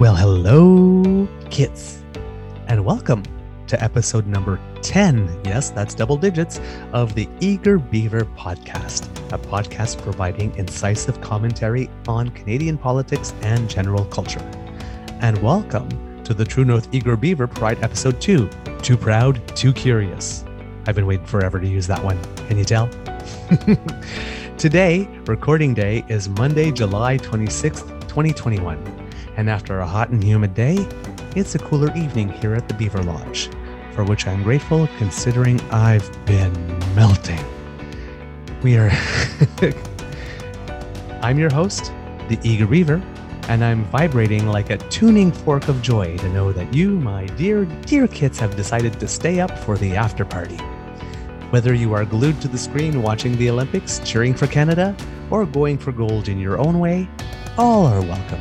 Well, hello, kids, and welcome to episode number 10. Yes, that's double digits of the Eager Beaver podcast, a podcast providing incisive commentary on Canadian politics and general culture. And welcome to the True North Eager Beaver Pride episode 2 Too Proud, Too Curious. I've been waiting forever to use that one. Can you tell? Today, recording day, is Monday, July 26th, 2021. And after a hot and humid day, it's a cooler evening here at the Beaver Lodge, for which I'm grateful considering I've been melting. We are. I'm your host, the Eager Beaver, and I'm vibrating like a tuning fork of joy to know that you, my dear, dear kids, have decided to stay up for the after party. Whether you are glued to the screen watching the Olympics, cheering for Canada, or going for gold in your own way, all are welcome.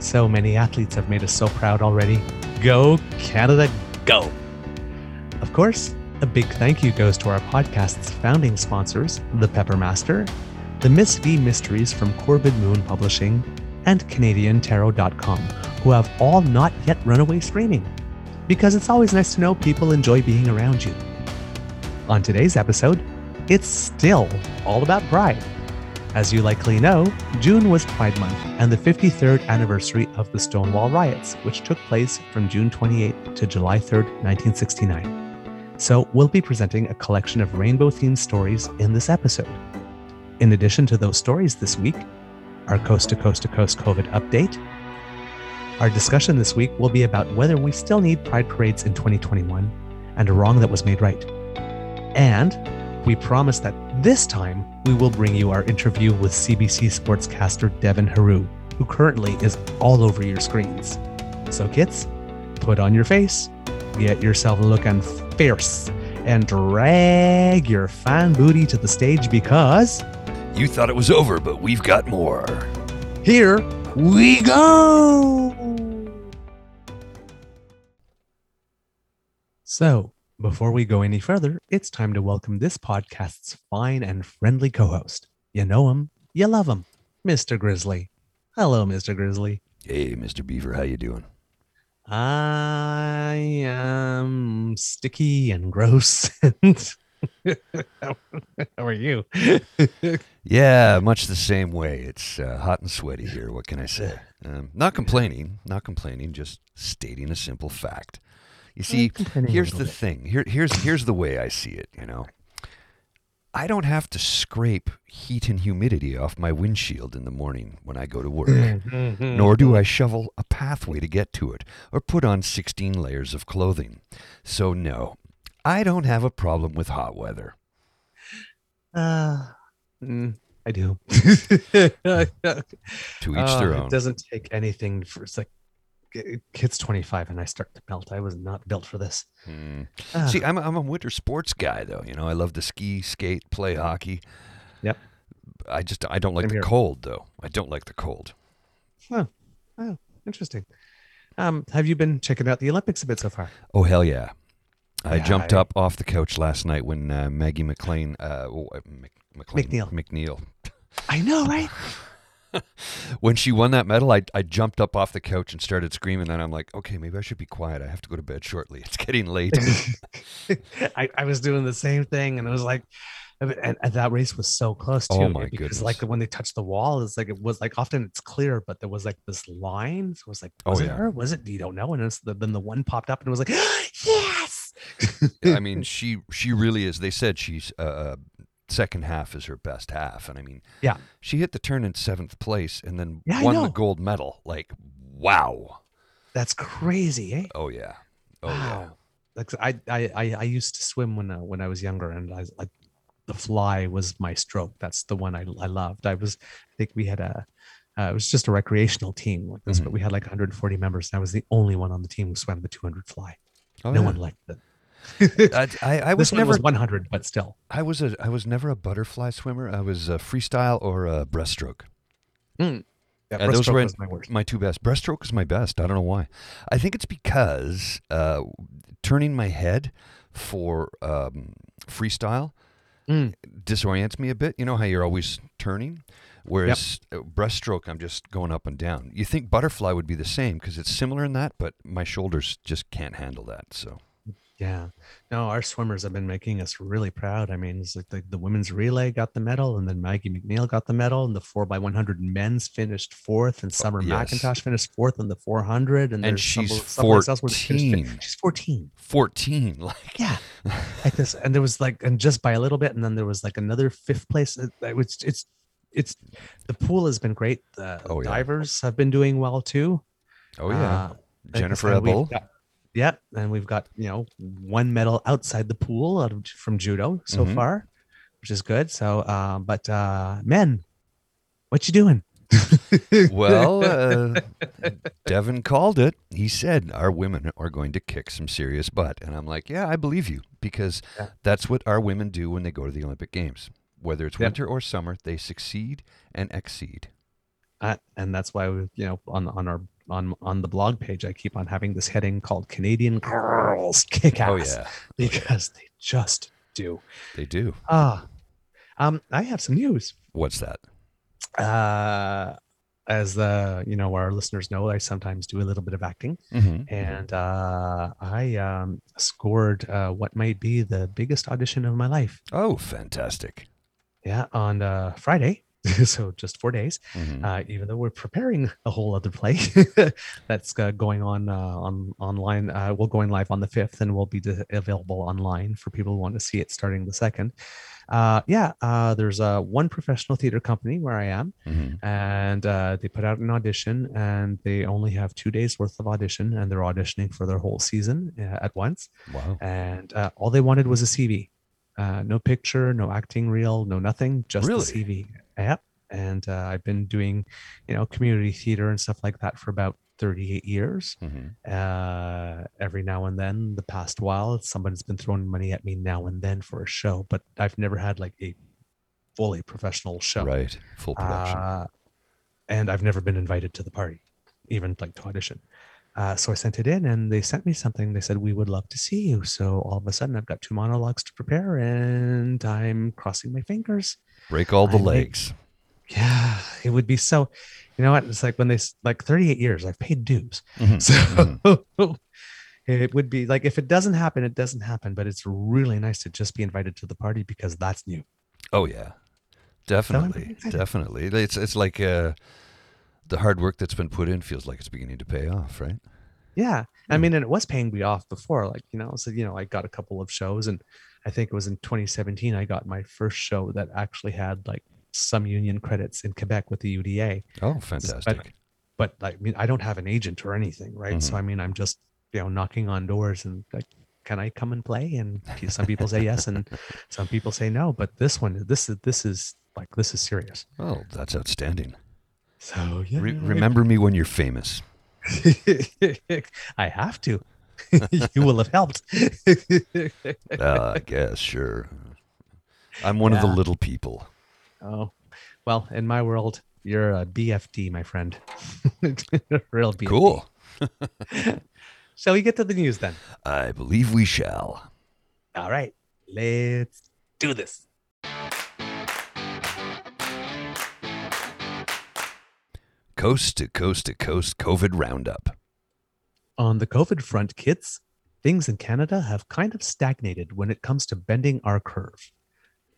So many athletes have made us so proud already. Go, Canada, go! Of course, a big thank you goes to our podcast's founding sponsors, The Peppermaster, the Miss V Mysteries from Corbin Moon Publishing, and CanadianTarot.com, who have all not yet run away screaming. Because it's always nice to know people enjoy being around you. On today's episode, it's still all about pride. As you likely know, June was Pride Month and the 53rd anniversary of the Stonewall Riots, which took place from June 28 to July 3, 1969. So, we'll be presenting a collection of rainbow themed stories in this episode. In addition to those stories this week, our Coast to Coast to Coast COVID update, our discussion this week will be about whether we still need Pride parades in 2021 and a wrong that was made right. And we promise that this time we will bring you our interview with CBC sportscaster Devin Heroux, who currently is all over your screens. So, kids, put on your face, get yourself looking fierce, and drag your fan booty to the stage because You thought it was over, but we've got more. here we go! So, before we go any further, it's time to welcome this podcast's fine and friendly co host. You know him, you love him, Mr. Grizzly. Hello, Mr. Grizzly. Hey, Mr. Beaver, how you doing? I am sticky and gross. and How are you? Yeah, much the same way. It's uh, hot and sweaty here. What can I say? Um, not complaining, not complaining, just stating a simple fact. You see, here's the bit. thing. Here, here's here's the way I see it. You know, I don't have to scrape heat and humidity off my windshield in the morning when I go to work. Mm-hmm. nor do I shovel a pathway to get to it or put on 16 layers of clothing. So, no, I don't have a problem with hot weather. Uh, mm, I do. To each their Uh, own. It doesn't take anything for it's like it hits 25 and I start to melt. I was not built for this. Hmm. Ah, See, I'm a, I'm a winter sports guy, though. You know, I love to ski, skate, play hockey. Yep. I just I don't like Same the here. cold, though. I don't like the cold. oh, interesting. Um, have you been checking out the Olympics a bit so far? Oh hell yeah! I Yeah, jumped I- up off the couch last night when uh, Maggie McLean, uh, oh, uh, McLean, McNeil. McNeil, I know, right? when she won that medal, I, I jumped up off the couch and started screaming. Then I'm like, okay, maybe I should be quiet. I have to go to bed shortly. It's getting late. I, I was doing the same thing, and it was like, and, and that race was so close too. Oh my because goodness. like when they touched the wall, it's like it was like often it's clear, but there was like this line. So it was like, Oh, was it yeah. her? Was it? You don't know. And it's the, then the one popped up, and it was like, yes. I mean, she she really is. They said she's uh, uh, second half is her best half, and I mean, Yeah. she hit the turn in seventh place and then Yeah, won the gold medal. Like, wow! That's crazy, eh? Oh yeah, oh wow. Like I, I, I, used to swim when, uh, when I was younger, and I was like, the fly was my stroke. That's the one I, I loved. I was, I think we had a, uh, it was just a recreational team like this, Mhm. but we had like 140 members, and I was the only one on the team who swam the 200 fly. Oh, no yeah. one liked it. I, I, I was this one never was 100, but still. I was a I was never a butterfly swimmer. I was a freestyle or a breaststroke. Mm. Yeah, Uh, those were was my worst. my two best. Breaststroke is my best. I don't know why. I think it's because uh, turning my head for um, freestyle Mm. disorients me a bit. You know how you're always turning, whereas uh, breaststroke I'm just going up and down. You think butterfly would be the same because it's similar in that, but my shoulders just can't handle that. So Yeah. No, our swimmers have been making us really proud. I mean, it's like the, the women's relay got the medal, and then Maggie McNeil got the medal, and the four by one hundred men's finished fourth, and Summer yes. McIntosh finished fourth in the four hundred, and, And some- she's someplace else where they finished fifth. 14. She's fourteen. 14, like Yeah, like this, and there was like, and just by a little bit, and then there was like another fifth place. It, it was, it's, it's, the pool has been great. The Oh, yeah. divers have been doing well too. oh yeah, Uh, Jennifer Abel. got- Yeah, and we've got you know one medal outside the pool out of, from judo so Mhm. far, which is good. So, uh, but uh, men, what you doing? Well, uh, Devin called it. He said our women are going to kick some serious butt, and I'm like, yeah, I believe you because Yeah. that's what our women do when they go to the Olympic Games. Whether it's winter or summer, they succeed and exceed. uh, and that's why we, you know on on our on on the blog page, I keep on having this heading called "Canadian Girls Kick Ass" Oh yeah, because they just do. they do. Ah, um, I have some news. What's that? Uh, as the you know our listeners know, I sometimes do a little bit of acting. Mm-hmm. and uh, I um, scored uh, what might be the biggest audition of my life. Oh, fantastic. Yeah, on uh, Friday, so just four days. Mhm. Uh, even though we're preparing a whole other play that's uh, going on uh, on online, uh, we're going live on the fifth, and we'll be available online for people who want to see it starting the second. Uh, yeah, uh, there's uh, one professional theater company where I am, Mhm. and uh, they put out an audition and they only have two days worth of audition and they're auditioning for their whole season uh, at once Wow. and uh, all they wanted was a cv uh, no picture no acting reel no nothing just Really? the cv yep and uh, i've been doing you know community theater and stuff like that for about 38 years Mhm. uh, every now and then the past while somebody's been throwing money at me now and then for a show but i've never had like a fully professional show Right. Full production. uh, and I've never been invited to the party, even like to audition. Uh, so I sent it in, and they sent me something. They said we would love to see you. So all of a sudden, I've got two monologues to prepare, and I'm crossing my fingers. Break all the I legs. Yeah, it would be so. You know what? It's like when they like 38 years. I've paid dues, Mhm. so it would be like if it doesn't happen, it doesn't happen. But it's really nice to just be invited to the party because that's new. Oh yeah, definitely, excited. definitely. It's it's like uh, the hard work that's been put in feels like it's beginning to pay off, right? Yeah. I Mm. mean, and it was paying me off before, like, you know, so, you know, I got a couple of shows and I think it was in 2017, I got my first show that actually had like some union credits in Quebec with the UDA. Oh, fantastic. But I mean, I don't have an agent or anything, right? So, Mhm. I mean, I'm just, you know, knocking on doors and like, can I come and play? And some people say yes, and some people say no. But this one, this is, this is like, this is serious. Oh, that's outstanding. So, yeah. Re- remember me when you're famous. I have to. you will have helped. Uh, I guess, sure. I'm one of the little people. oh, well, in my world, you're a BFD, my friend. Real BFD. Cool. Shall we get to the news then? I believe we shall. All right, let's do this. Coast to coast to coast COVID roundup. On the COVID front, kids, things in Canada have kind of stagnated when it comes to bending our curve.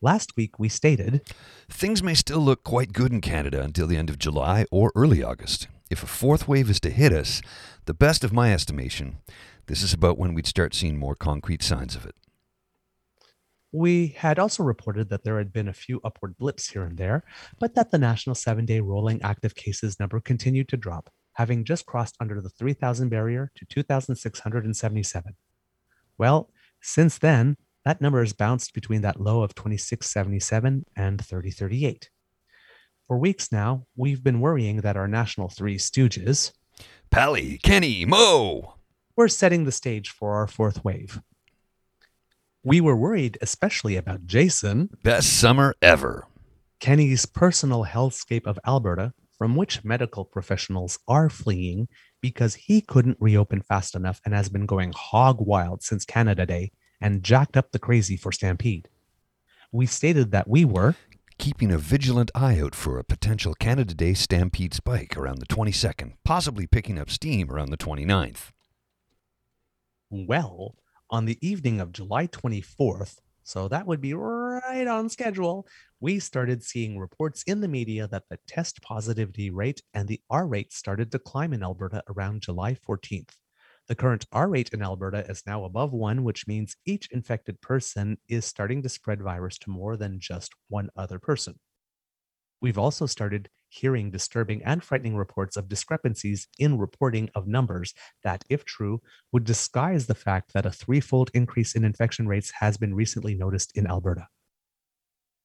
Last week, we stated Things may still look quite good in Canada until the end of July or early August. If a fourth wave is to hit us, the best of my estimation, this is about when we'd start seeing more concrete signs of it. We had also reported that there had been a few upward blips here and there, but that the national seven day rolling active cases number continued to drop, having just crossed under the 3,000 barrier to 2,677. Well, since then, that number has bounced between that low of 2677 and 3038. For weeks now, we've been worrying that our national three stooges Pally, Kenney, Moe! were setting the stage for our fourth wave. We were worried especially about Jason, Best summer ever. Kenney's personal hellscape of Alberta, from which medical professionals are fleeing because he couldn't reopen fast enough and has been going hog wild since Canada Day and jacked up the crazy for Stampede. we stated that we were keeping a vigilant eye out for a potential Canada Day stampede spike around the 22nd, possibly picking up steam around the 29th. Well, on the evening of July 24th, so that would be right on schedule, we started seeing reports in the media that the test positivity rate and the R rate started to climb in Alberta around July 14th. The current R rate in Alberta is now above one, which means each infected person is starting to spread virus to more than just one other person. We've also started hearing disturbing and frightening reports of discrepancies in reporting of numbers that, if true, would disguise the fact that a threefold increase in infection rates has been recently noticed in Alberta.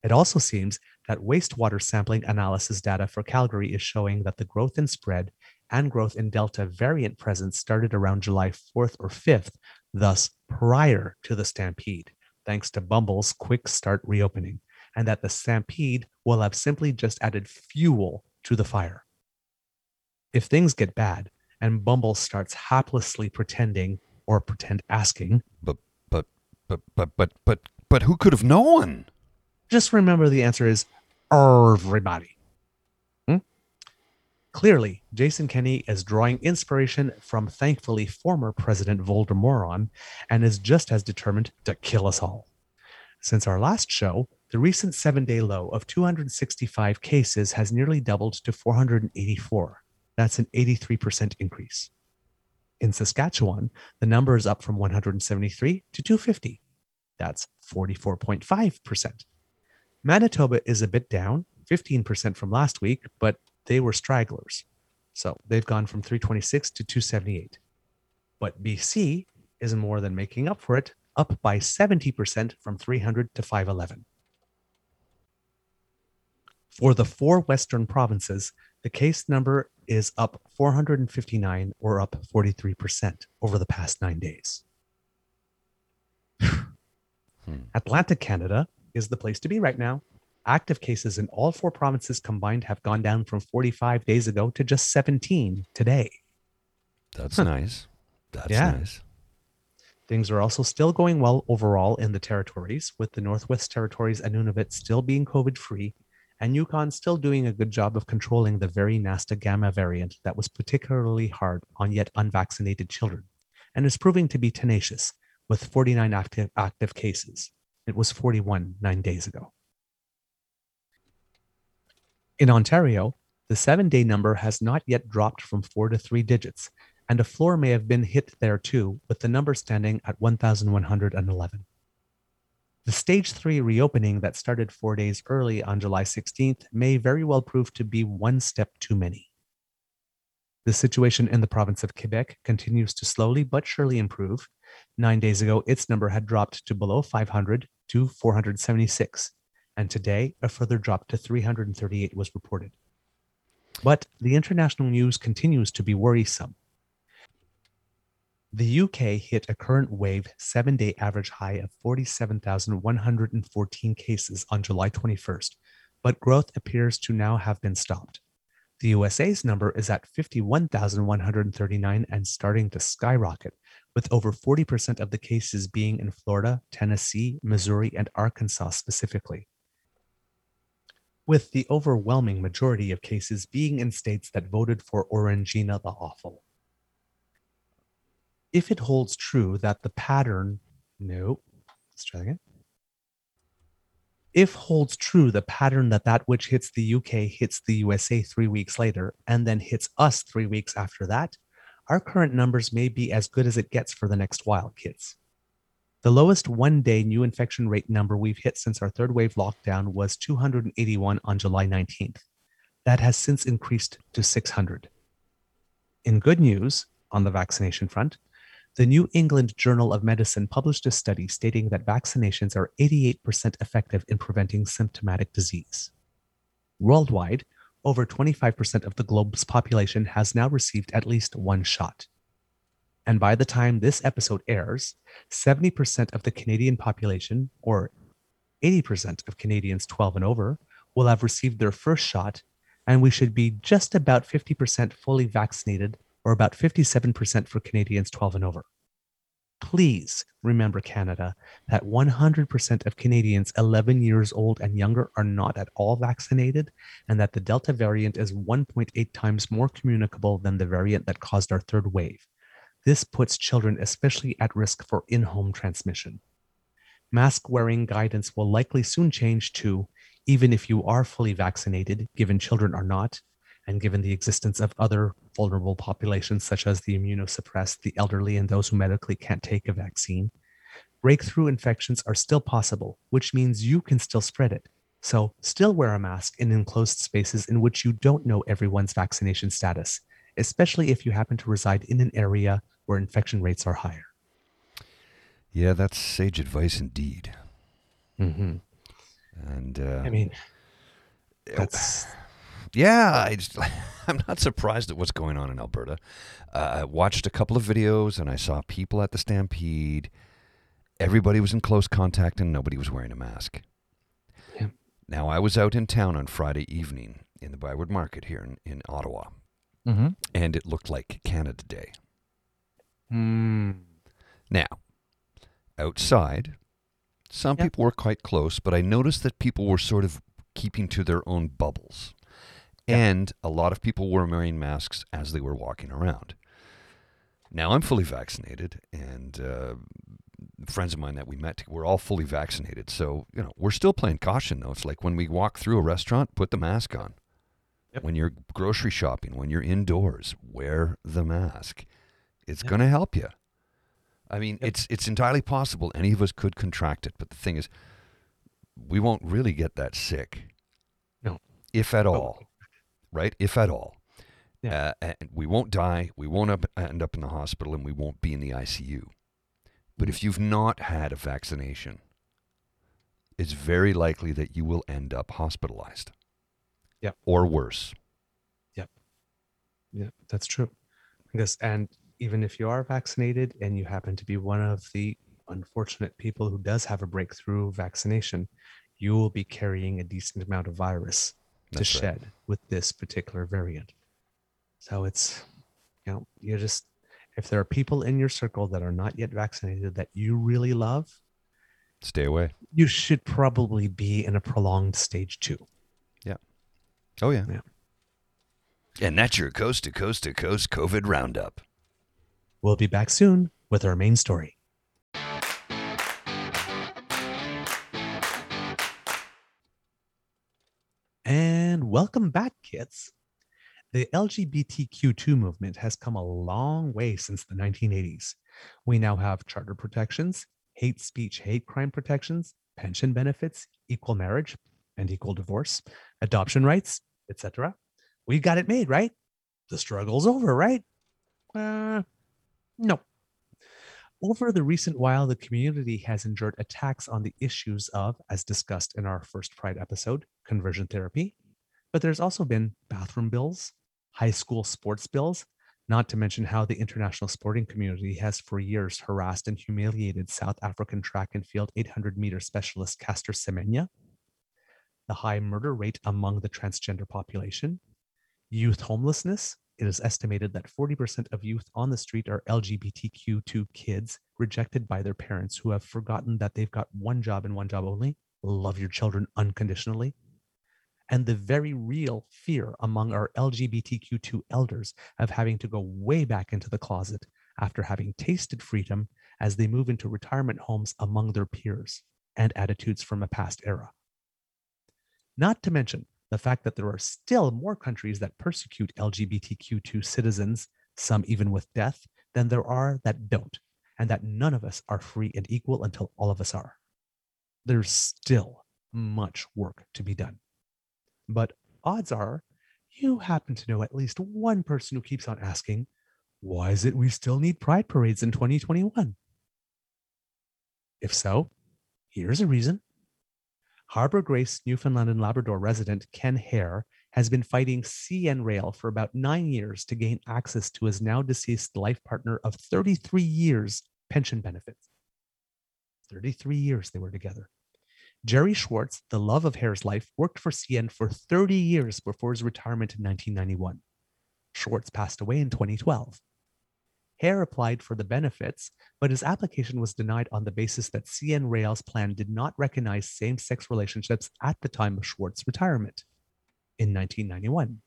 It also seems that wastewater sampling analysis data for Calgary is showing that the growth in spread and growth in Delta variant presence started around July 4th or 5th, thus prior to the stampede, thanks to Bumble's quick start reopening, and that the stampede will have simply just added fuel to the fire. If things get bad and Bumble starts haplessly pretending or pretend asking, But, but, but, but, but, but, but who could have known? Just remember the answer is everybody. Hmm? Clearly, Jason Kenney is drawing inspiration from thankfully former President Voldemort and is just as determined to kill us all. Since our last show, the recent seven day low of 265 cases has nearly doubled to 484. That's an 83% increase. In Saskatchewan, the number is up from 173 to 250. That's 44.5%. Manitoba is a bit down, 15% from last week, but they were stragglers. So they've gone from 326 to 278. But BC is more than making up for it, up by 70% from 300 to 511. For the four Western provinces, the case number is up 459 or up 43% over the past nine days. Atlantic Canada is the place to be right now. Active cases in all four provinces combined have gone down from 45 days ago to just 17 today. That's nice. That's Yeah. nice. Things are also still going well overall in the territories, with the Northwest Territories and Nunavut still being COVID free, and Yukon still doing a good job of controlling the very nasty Gamma variant that was particularly hard on yet unvaccinated children, and is proving to be tenacious, with 49 active, active cases. It was 41 nine days ago. In Ontario, the seven day number has not yet dropped from four to three digits, and a floor may have been hit there too, with the number standing at 1,111. The stage three reopening that started four days early on July 16th may very well prove to be one step too many. The situation in the province of Quebec continues to slowly but surely improve. Nine days ago, its number had dropped to below 500 to 476, and today a further drop to 338 was reported. But the international news continues to be worrisome. The UK hit a current wave seven day average high of 47,114 cases on July 21st, but growth appears to now have been stopped. The USA's number is at 51,139 and starting to skyrocket, with over 40% of the cases being in Florida, Tennessee, Missouri, and Arkansas specifically. With the overwhelming majority of cases being in states that voted for Orangina the Awful if it holds true that the pattern, no, let's try again. If holds true the pattern that that which hits the UK hits the USA three weeks later and then hits us three weeks after that, our current numbers may be as good as it gets for the next while, kids. The lowest one day new infection rate number we've hit since our third wave lockdown was 281 on July 19th. That has since increased to 600. In good news, on the vaccination front, the New England Journal of Medicine published a study stating that vaccinations are 88% effective in preventing symptomatic disease. Worldwide, over 25% of the globe's population has now received at least one shot. And by the time this episode airs, 70% of the Canadian population, or 80% of Canadians 12 and over, will have received their first shot, and we should be just about 50% fully vaccinated or about 57% for Canadians 12 and over. Please remember, Canada, that 100% of Canadians 11 years old and younger are not at all vaccinated, and that the Delta variant is 1.8 times more communicable than the variant that caused our third wave. This puts children especially at risk for in home transmission. Mask wearing guidance will likely soon change to even if you are fully vaccinated, given children are not, and given the existence of other vulnerable populations such as the immunosuppressed, the elderly, and those who medically can't take a vaccine, breakthrough infections are still possible, which means you can still spread it. So, still wear a mask in enclosed spaces in which you don't know everyone's vaccination status, especially if you happen to reside in an area where infection rates are higher. Yeah, that's sage advice indeed. Mm-hmm. And uh, I mean, that's yeah, I just, I'm not surprised at what's going on in Alberta. Uh, I watched a couple of videos and I saw people at the Stampede. Everybody was in close contact and nobody was wearing a mask. Yeah. Now, I was out in town on Friday evening in the Byward Market here in, in Ottawa, mm-hmm. and it looked like Canada Day. mm, Now, outside, some Yep. people were quite close, but I noticed that people were sort of keeping to their own bubbles. And a lot of people were wearing masks as they were walking around. Now, I'm fully vaccinated, and uh, friends of mine that we met, we're all fully vaccinated. So, you know, we're still playing caution, though. It's like when we walk through a restaurant, put the mask on. Yep. When you're grocery shopping, when you're indoors, wear the mask. It's Yep. going to help you. I mean, Yep. it's it's entirely possible any of us could contract it, but the thing is, we won't really get that sick. No. if at all, right? If at all. Yeah. Uh, and we won't die. We won't up, end up in the hospital, and we won't be in the ICU. But Mm. if you've not had a vaccination, it's very likely that you will end up hospitalized. Yep. Or worse. Yeah, that's true. Because and even if you are vaccinated and you happen to be one of the unfortunate people who does have a breakthrough vaccination, you will be carrying a decent amount of virus to That's right. shed with this particular variant. So it's you know, you just if there are people in your circle that are not yet vaccinated that you really love, Stay away. you should probably be in a prolonged stage two. Yeah. Oh yeah. Yeah. And that's your coast to coast to coast COVID roundup. We'll be back soon with our main story. Welcome back, kids. The LGBTQ2 movement has come a long way since the 1980s. We now have charter protections, hate speech, hate crime protections, pension benefits, equal marriage and equal divorce, adoption rights, etc. We got it made, right? The struggle's over, right? Uh, no. Over the recent while, the community has endured attacks on the issues of, as discussed in our first Pride episode, conversion therapy. But there's also been bathroom bills, high school sports bills, not to mention how the international sporting community has for years harassed and humiliated South African track and field 800 meter specialist Caster Semenya, the high murder rate among the transgender population, youth homelessness. It is estimated that 40% of youth on the street are LGBTQ2 kids rejected by their parents who have forgotten that they've got one job and one job only love your children unconditionally. And the very real fear among our LGBTQ2 elders of having to go way back into the closet after having tasted freedom as they move into retirement homes among their peers and attitudes from a past era. Not to mention the fact that there are still more countries that persecute LGBTQ2 citizens, some even with death, than there are that don't, and that none of us are free and equal until all of us are. There's still much work to be done. But odds are you happen to know at least one person who keeps on asking, why is it we still need pride parades in 2021? If so, here's a reason. Harbor Grace, Newfoundland and Labrador resident Ken Hare has been fighting CN Rail for about nine years to gain access to his now deceased life partner of 33 years pension benefits. 33 years they were together. Jerry Schwartz, the love of Hare's life, worked for CN for 30 years before his retirement in 1991. Schwartz passed away in 2012. Hare applied for the benefits, but his application was denied on the basis that CN Rail's plan did not recognize same sex relationships at the time of Schwartz's retirement in 1991.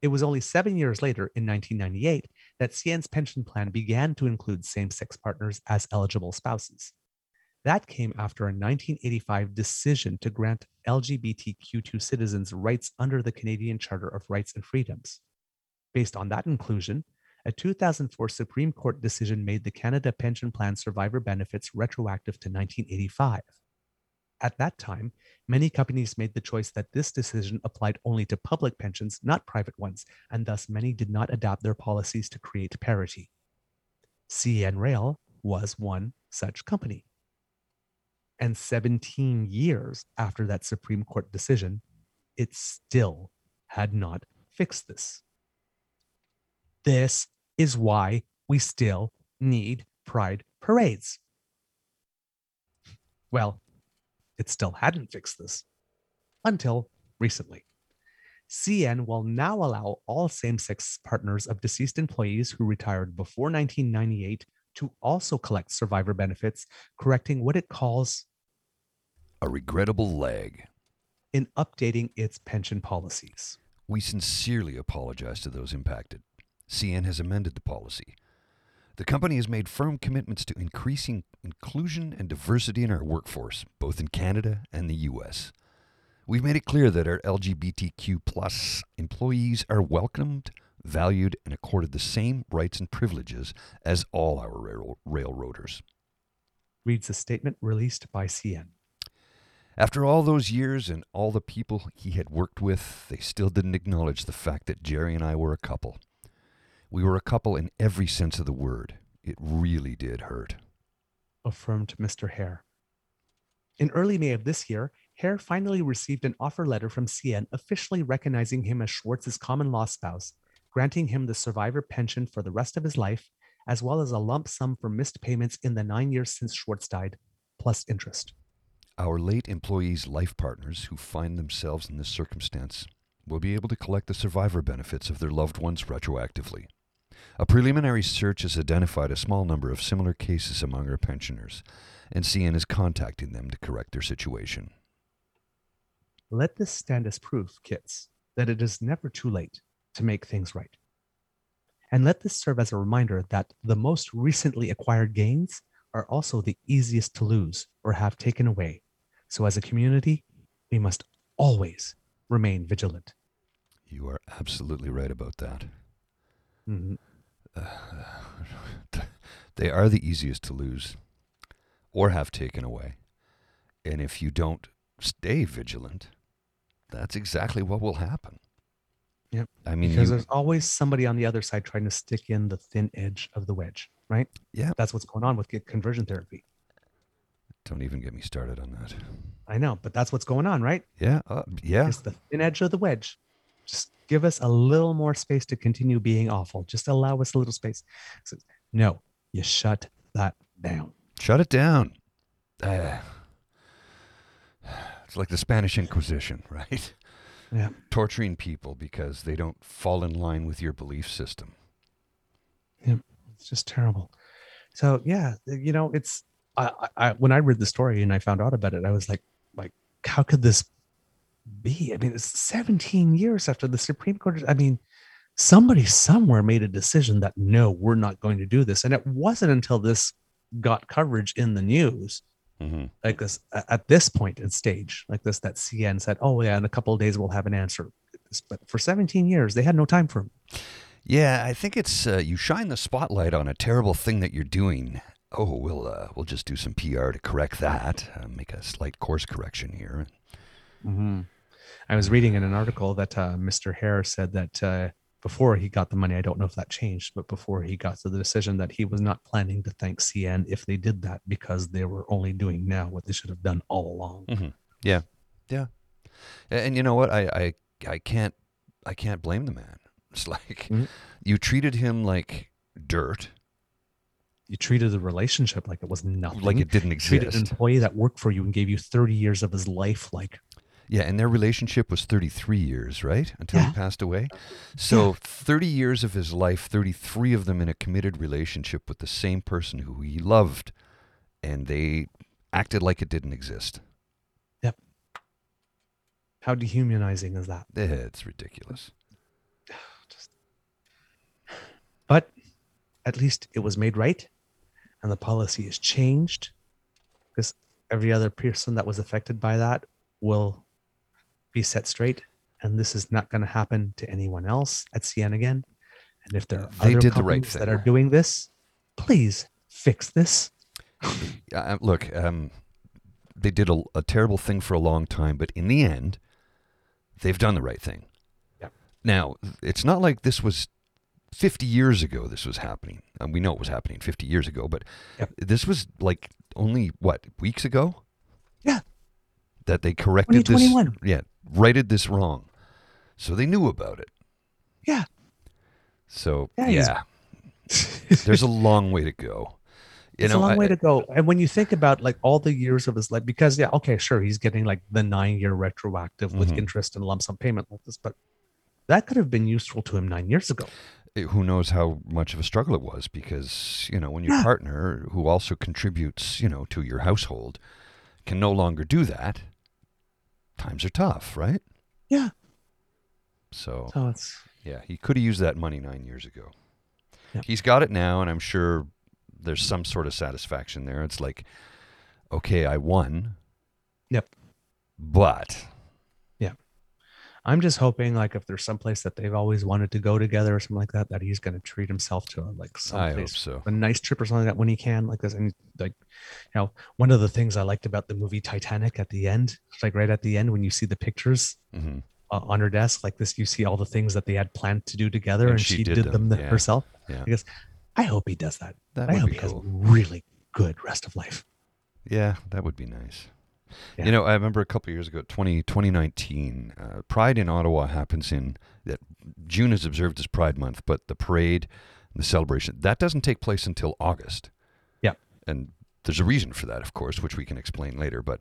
It was only seven years later, in 1998, that CN's pension plan began to include same sex partners as eligible spouses. That came after a 1985 decision to grant LGBTQ2 citizens rights under the Canadian Charter of Rights and Freedoms. Based on that inclusion, a 2004 Supreme Court decision made the Canada Pension Plan survivor benefits retroactive to 1985. At that time, many companies made the choice that this decision applied only to public pensions, not private ones, and thus many did not adapt their policies to create parity. CN Rail was one such company. And 17 years after that Supreme Court decision, it still had not fixed this. This is why we still need pride parades. Well, it still hadn't fixed this until recently. CN will now allow all same sex partners of deceased employees who retired before 1998 to also collect survivor benefits, correcting what it calls a regrettable lag in updating its pension policies. We sincerely apologize to those impacted. CN has amended the policy. The company has made firm commitments to increasing inclusion and diversity in our workforce, both in Canada and the US. We've made it clear that our LGBTQ plus employees are welcomed, valued, and accorded the same rights and privileges as all our rail- railroaders. Reads a statement released by CN. After all those years and all the people he had worked with, they still didn't acknowledge the fact that Jerry and I were a couple. We were a couple in every sense of the word. It really did hurt. Affirmed Mr. Hare. In early May of this year, Hare finally received an offer letter from CN officially recognizing him as Schwartz's common law spouse, granting him the survivor pension for the rest of his life, as well as a lump sum for missed payments in the nine years since Schwartz died, plus interest. Our late employees' life partners who find themselves in this circumstance will be able to collect the survivor benefits of their loved ones retroactively. A preliminary search has identified a small number of similar cases among our pensioners, and CN is contacting them to correct their situation. Let this stand as proof, Kits, that it is never too late to make things right. And let this serve as a reminder that the most recently acquired gains are also the easiest to lose or have taken away. So, as a community, we must always remain vigilant. You are absolutely right about that. Mm-hmm. they are the easiest to lose or have taken away. And if you don't stay vigilant, that's exactly what will happen. Yep. I mean, because you- there's always somebody on the other side trying to stick in the thin edge of the wedge, right? Yeah. That's what's going on with conversion therapy. Don't even get me started on that. I know, but that's what's going on, right? Yeah, uh, yeah. It's the thin edge of the wedge. Just give us a little more space to continue being awful. Just allow us a little space. So, no, you shut that down. Shut it down. Uh, it's like the Spanish Inquisition, right? Yeah. Torturing people because they don't fall in line with your belief system. Yeah, it's just terrible. So yeah, you know, it's I, I, when I read the story and I found out about it, I was like, like, how could this be? I mean, it's 17 years after the Supreme Court. I mean, somebody somewhere made a decision that no, we're not going to do this, and it wasn't until this got coverage in the news Mm-hmm. like this at this point in stage like this that cn said oh yeah in a couple of days we'll have an answer but for 17 years they had no time for him Yeah, I think it's uh, you shine the spotlight on a terrible thing that you're doing. Oh, we'll uh, we'll just do some PR to correct that, uh, make a slight course correction here. Mm-hmm. I was reading in an article that uh, Mr. Hare said that uh, before he got the money, I don't know if that changed, but before he got to the decision that he was not planning to thank CN if they did that because they were only doing now what they should have done all along. Mm-hmm. Yeah, yeah. A- And you know what? I I I can't I can't blame the man. It's like Mhm. you treated him like dirt, You treated the relationship like it was nothing. like it didn't You treated an employee that worked for you and gave you 30 years of his life like Yeah, and their relationship was 33 years, right? Until Yeah. he passed away. So 30 years of his life, 33 of them in a committed relationship with the same person who he loved, and they acted like it didn't exist. Yep. How dehumanizing is that? Eh, It's ridiculous. But at least it was made right and the policy is changed because every other person that was affected by that will be set straight. And this is not going to happen to anyone else at CN again. And if there are They other did the right companies that are doing this, please fix this. Uh, look, um, they did a, a terrible thing for a long time, but in the end, they've done the right thing. Now, it's not like this was 50 years ago this was happening. And we know it was happening 50 years ago, but Yep. this was like only, what, weeks ago? Yeah. That they corrected this. 2021. Yeah, righted this wrong. So they knew about it. Yeah. So, Yeah, yeah, there's a long way to go. You it's know, a long I- way to go. And when you think about like all the years of his life, because yeah, okay, sure, he's getting like the nine year retroactive with Mhm. interest and lump sum payment like this, but that could have been useful to him nine years ago. Who knows how much of a struggle it was because you know when your Yeah. partner who also contributes you know to your household can no longer do that times are tough right Yeah. so So it's yeah he could have used that money nine years ago Yep. he's got it now and i'm sure there's some sort of satisfaction there it's like okay i won Yep. but I'm just hoping like if there's someplace that they've always wanted to go together or something like that, that he's gonna treat himself to like someplace so a nice trip or something like that when he can, like this. And like, you know, one of the things I liked about the movie Titanic at the end, like right at the end when you see the pictures hmm uh, on her desk, like this, you see all the things that they had planned to do together, And and, she she, did did, them, them, yeah. herself. yeah I guess I hope he does that. that I hope he has cool really good rest of life. Yeah, that would be nice. Yeah. You know, I remember a couple of years ago, 20, 2019, uh, Pride in Ottawa happens in that June is observed as Pride Month, but the parade the celebration that doesn't take place until August. Yeah. and there's a reason for that, of course, which we can explain later. But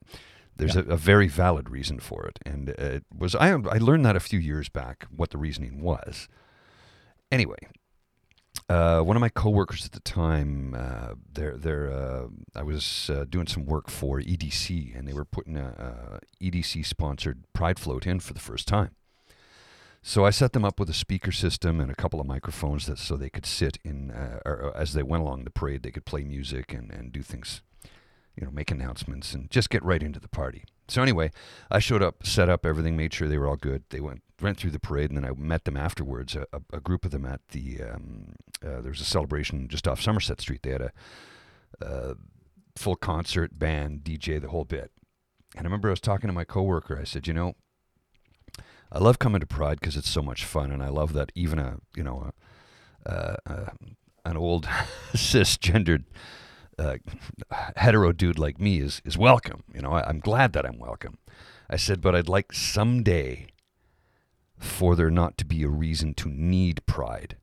there's Yeah. a, a very valid reason for it, and it was I I learned that a few years back what the reasoning was. Anyway, uh, one of my coworkers at the time, uh, they're, they're, uh, I was uh, doing some work for EDC, and they were putting a, a EDC sponsored Pride float in for the first time. So I set them up with a speaker system and a couple of microphones that so they could sit in, uh, or as they went along the parade, they could play music and, and do things, you know, make announcements and just get right into the party. So anyway, I showed up, set up everything, made sure they were all good. They went went through the parade, and then I met them afterwards. A, a, a group of them at the um, uh, there was a celebration just off Somerset Street. They had a, uh full concert, band, DJ, the whole bit. And I remember I was talking to my coworker. I said, you know, I love coming to Pride because it's so much fun, and I love that even a you know a, uh, uh, an old cisgendered uh, hetero dude like me is is welcome. You know, I, I'm glad that I'm welcome. I said, but I'd like someday for there not to be a reason to need pride.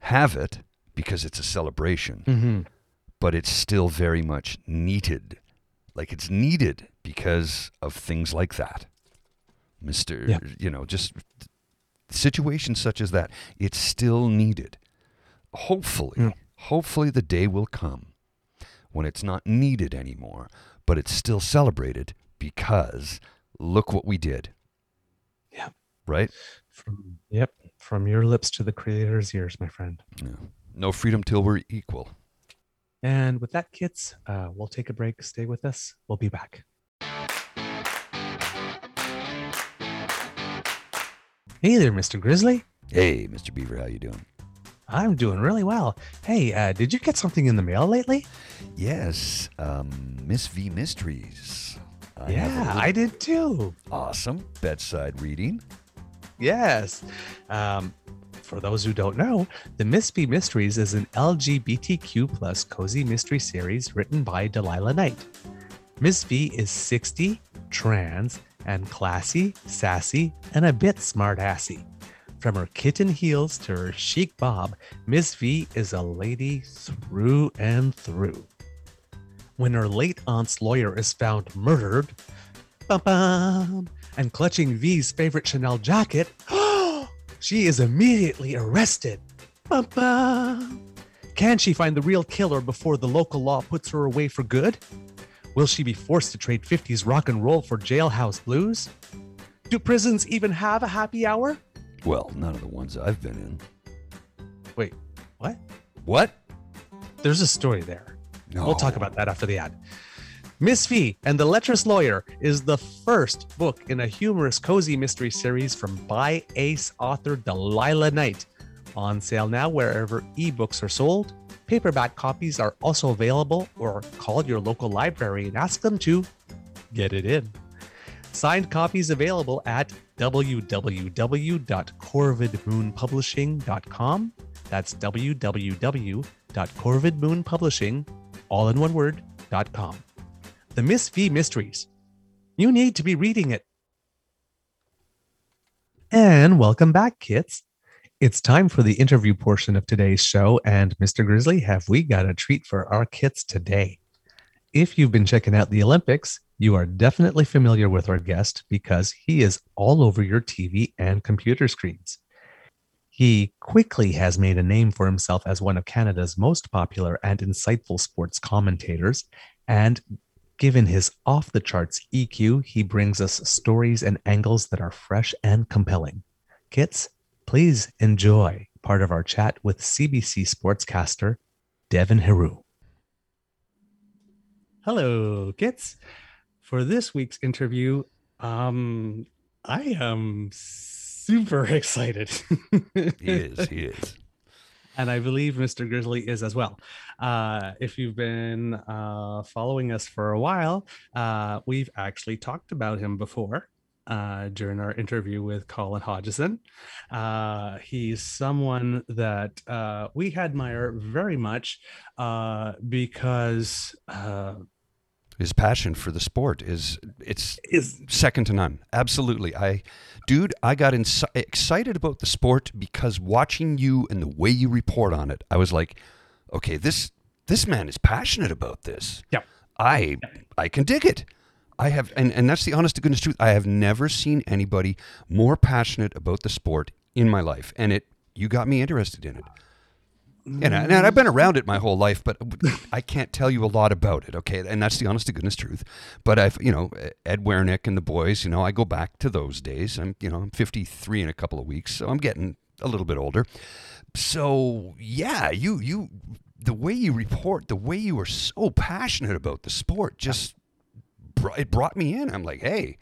Have it because it's a celebration, Mm-hmm. but it's still very much needed. Like it's needed because of things like that. Mr. Yeah. You know, just situations such as that. It's still needed. Hopefully, Yeah. hopefully the day will come when it's not needed anymore, but it's still celebrated because look what we did. Yeah. Right? From yep, from your lips to the creator's ears, my friend. Yeah. No freedom till we're equal. And with that, kids, uh, we'll take a break. Stay with us. We'll be back. Hey there, Mr. Grizzly. Hey, Mr. Beaver, how you doing? I'm doing really well. Hey, uh, did you get something in the mail lately? Yes, um, Miss V Mysteries. I yeah, I did too. awesome bedside reading. Yes. Um, for those who don't know, the Miss V Mysteries is an LGBTQ plus cozy mystery series written by Delilah Knight. Miss V is 60, trans, and classy, sassy, and a bit smartassy. From her kitten heels to her chic bob, Miss V is a lady through and through. When her late aunt's lawyer is found murdered, Bum. And clutching V's favorite Chanel jacket, she is immediately arrested. Bum. Can she find the real killer before the local law puts her away for good? Will she be forced to trade 50s rock and roll for jailhouse blues? Do prisons even have a happy hour? Well, none of the ones I've been in. Wait, what? What? There's a story there. No. We'll talk about that after the ad. Miss Fee and the Lecherous Lawyer is the first book in a humorous cozy mystery series from by ace author Delilah Knight. On sale now wherever ebooks are sold. Paperback copies are also available, or call your local library and ask them to get it in. Signed copies available at www.corvidmoonpublishing.com. That's www.corvidmoonpublishing, all in one word, .com. The Miss V Mysteries. You need to be reading it. And welcome back, kits. It's time for the interview portion of today's show. And Mr. Grizzly, have we got a treat for our kits today? If you've been checking out the Olympics, you are definitely familiar with our guest because he is all over your TV and computer screens. He quickly has made a name for himself as one of Canada's most popular and insightful sports commentators. And given his off the charts EQ, he brings us stories and angles that are fresh and compelling. Kits, please enjoy part of our chat with CBC sportscaster Devin Heroux. Hello, Kits. For this week's interview, um, I am super excited. He is. He is. and I believe Mr. Grizzly is as well. Uh, if you've been uh, following us for a while, uh, we've actually talked about him before uh, during our interview with Colin Hodgson. Uh, he's someone that uh, we admire very much uh, because uh, His passion for the sport is it's is second to none. Absolutely. I dude, I got excited about the sport because watching you and the way you report on it, I was like, okay, this this man is passionate about this. Yeah. I I can dig it. I have and, and that's the honest to goodness truth. I have never seen anybody more passionate about the sport in my life. And it you got me interested in it. And, I've been around it my whole life, but I can't tell you a lot about it. Okay, and that's the honest to goodness truth. But I've, you know, Ed Werenich and the boys. You know, I go back to those days. I'm, you know, I'm 53 in a couple of weeks, so I'm getting a little bit older. So yeah, you, you, the way you report, the way you are so passionate about the sport, just it brought me in. I'm like, hey,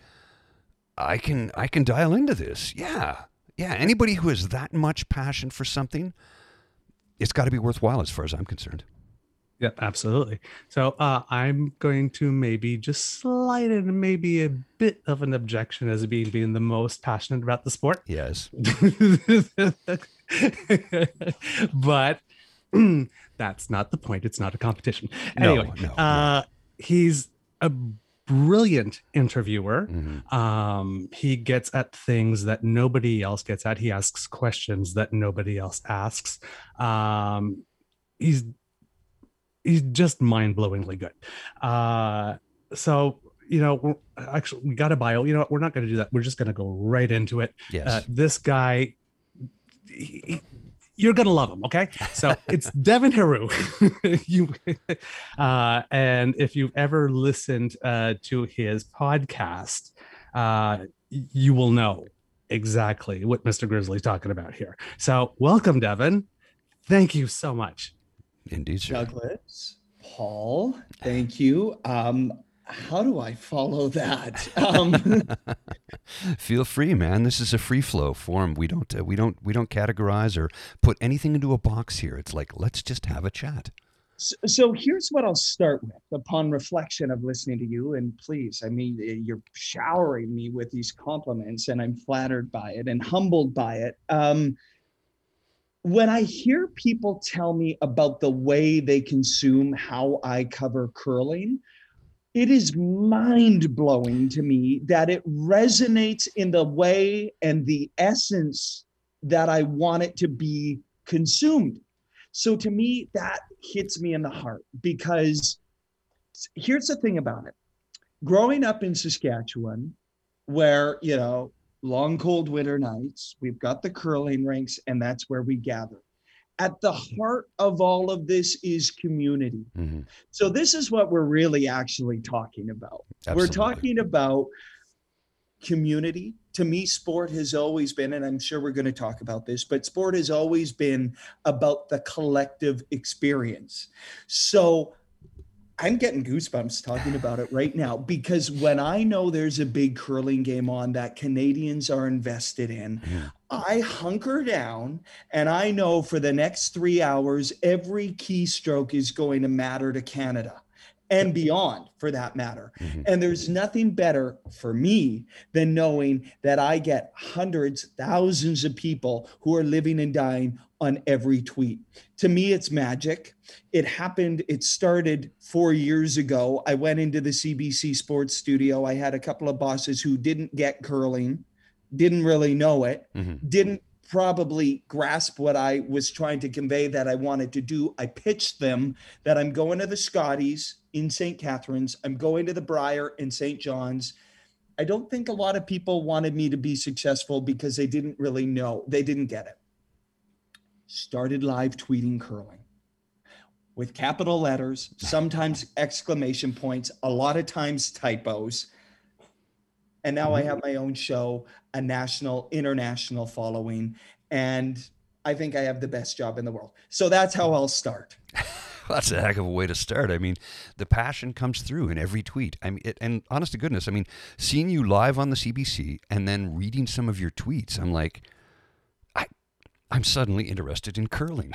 I can, I can dial into this. Yeah, yeah. Anybody who has that much passion for something it's got to be worthwhile as far as I'm concerned. Yep, absolutely. So uh, I'm going to maybe just slide in maybe a bit of an objection as being being the most passionate about the sport. Yes. but that's not the point. It's not a competition. No, Anyway, no, no. uh, he's a brilliant interviewer. Mhm. Um, he gets at things that nobody else gets at. He asks questions that nobody else asks. Um, he's he's just mind-blowingly good. Uh, so you know, we're, actually, we got a bio. You know, what? we're not going to do that. We're just going to go right into it. Yes. Uh, this guy, he- you're gonna love him. Okay, so it's Devin Heroux. you, uh, and if you've ever listened uh, to his podcast, uh, you will know exactly what Mr. Grizzly's talking about here. So, welcome, Devin. Thank you so much. Indeed, sir. Douglas, Paul, thank you. Um, how do I follow that? Um, Feel free, man. This is a free flow forum. We don't uh, we don't we don't categorize or put anything into a box here. It's like let's just have a chat. so, so here's what I'll start with upon reflection of listening to you. And please, I mean, you're showering me with these compliments, and I'm flattered by it and humbled by it. Um, when I hear people tell me about the way they consume how I cover curling, it is mind blowing to me that it resonates in the way and the essence that I want it to be consumed. So to me, that hits me in the heart because here's the thing about it growing up in Saskatchewan, where, you know, long, cold winter nights, we've got the curling rinks, and that's where we gather. At the heart of all of this is community. Mhm. So, this is what we're really actually talking about. Absolutely. We're talking about community. To me, sport has always been, and I'm sure we're going to talk about this, but sport has always been about the collective experience. So I'm getting goosebumps talking about it right now because when I know there's a big curling game on that Canadians are invested in, Mhm. I hunker down and I know for the next three hours, every keystroke is going to matter to Canada and beyond for that matter. Mhm. And there's nothing better for me than knowing that I get hundreds, thousands of people who are living and dying on every tweet. To me, it's magic. It happened, it started four years ago. I went into the CBC Sports studio. I had a couple of bosses who didn't get curling, didn't really know it, Mhm. didn't probably grasp what I was trying to convey that I wanted to do. I pitched them that I'm going to the Scotties in St. Catharines, I'm going to the Brier in St. John's. I don't think a lot of people wanted me to be successful because they didn't really know, they didn't get it. Started live tweeting curling with capital letters, sometimes exclamation points, a lot of times typos. And now I mm-hmm. have my own show, a national, international following, and I think I have the best job in the world. So that's how I'll start. That's a heck of a way to start. I mean, the passion comes through in every tweet. I mean, it, and honest to goodness, I mean, seeing you live on the CBC and then reading some of your tweets, I'm like, I, I'm suddenly interested in curling.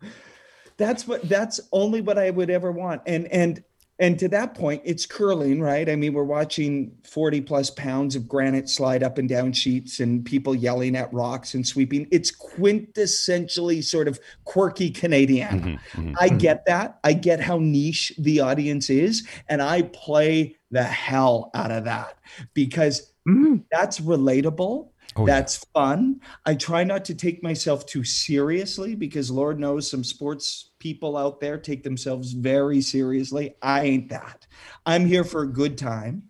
that's what that's only what I would ever want. And and and to that point, it's curling, right? I mean, we're watching 40 plus pounds of granite slide up and down sheets and people yelling at rocks and sweeping. It's quintessentially sort of quirky Canadian. Mhm, mhm. I get that. I get how niche the audience is. And I play the hell out of that because Mm. that's relatable. Oh, yeah. That's fun. I try not to take myself too seriously because Lord knows some sports people out there take themselves very seriously. I ain't that. I'm here for a good time.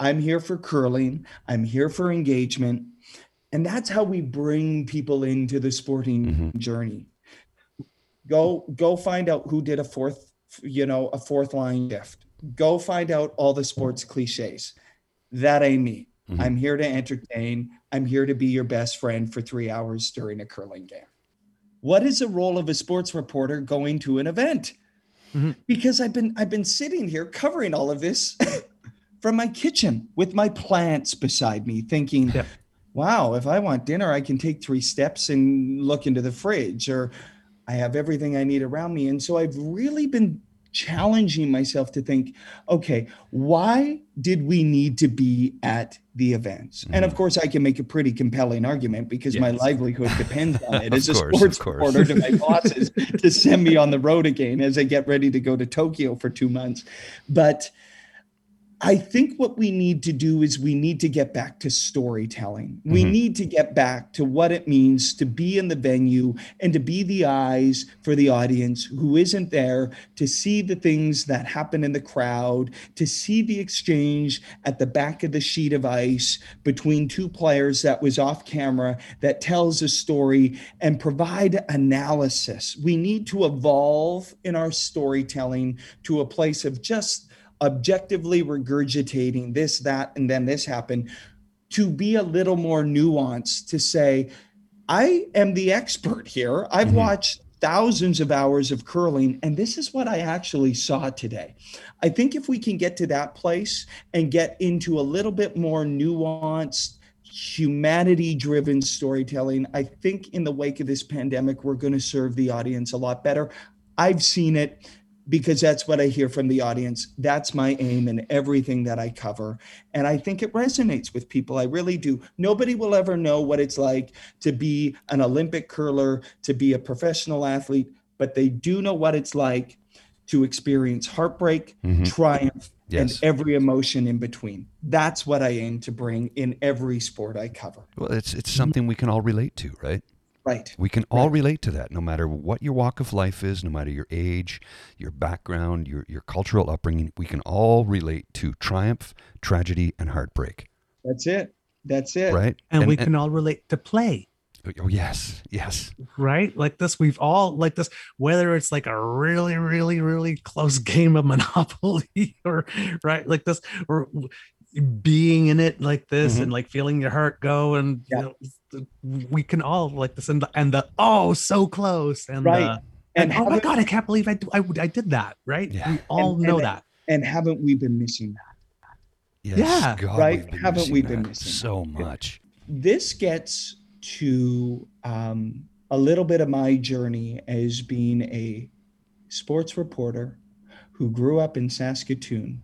I'm here for curling. I'm here for engagement. And that's how we bring people into the sporting Mhm. journey. Go go find out who did a fourth, you know, a fourth line shift. Go find out all the sports cliches. That ain't me. Mhm. I'm here to entertain. I'm here to be your best friend for three hours during a curling game. What is the role of a sports reporter going to an event? Mhm. Because I've been I've been sitting here covering all of this from my kitchen with my plants beside me, thinking, Yeah. wow, if I want dinner, I can take three steps and look into the fridge, or I have everything I need around me. And so I've really been challenging myself to think, okay, why did we need to be at the events? And of mm-hmm. course, I can make a pretty compelling argument because my livelihood depends on it as a course, of sports reporter to my bosses to send me on the road again as I get ready to go to Tokyo for two months. But I think what we need to do is we need to get back to storytelling. We Mhm. need to get back to what it means to be in the venue and to be the eyes for the audience who isn't there to see the things that happen in the crowd, to see the exchange at the back of the sheet of ice between two players that was off camera that tells a story and provide analysis. We need to evolve in our storytelling to a place of just objectively regurgitating this, that, and then this happened, to be a little more nuanced, to say, I am the expert here. I've Mhm. watched thousands of hours of curling, and this is what I actually saw today. I think if we can get to that place and get into a little bit more nuanced, humanity driven storytelling, I think in the wake of this pandemic, we're going to serve the audience a lot better. I've seen it because that's what I hear from the audience. That's my aim in everything that I cover. And I think it resonates with people. I really do. Nobody will ever know what it's like to be an Olympic curler, to be a professional athlete, but they do know what it's like to experience heartbreak, Mhm. triumph, Yes. and every emotion in between. That's what I aim to bring in every sport I cover. Well, it's it's something we can all relate to, right? Right. We can all Right. relate to that, no matter what your walk of life is, no matter your age, your background, your, your cultural upbringing. We can all relate to triumph, tragedy, and heartbreak, That's it. That's it. right? And, we can all relate to play. Oh, oh, yes, yes. right? Like this, we've all like this, whether it's like a really, really, really close game of Monopoly or right, like this, or being in it like this Mhm. and like feeling your heart go and Yeah. you know, we can all like this and the, and the oh so close and Right. the, and, And oh my god I can't believe I do, I, I did that right Yeah. we all And- know and- that And haven't we been missing that? Yes, Yeah, God, right? we've haven't we been missing so that? much? This gets to um, a little bit of my journey as being a sports reporter who grew up in Saskatoon,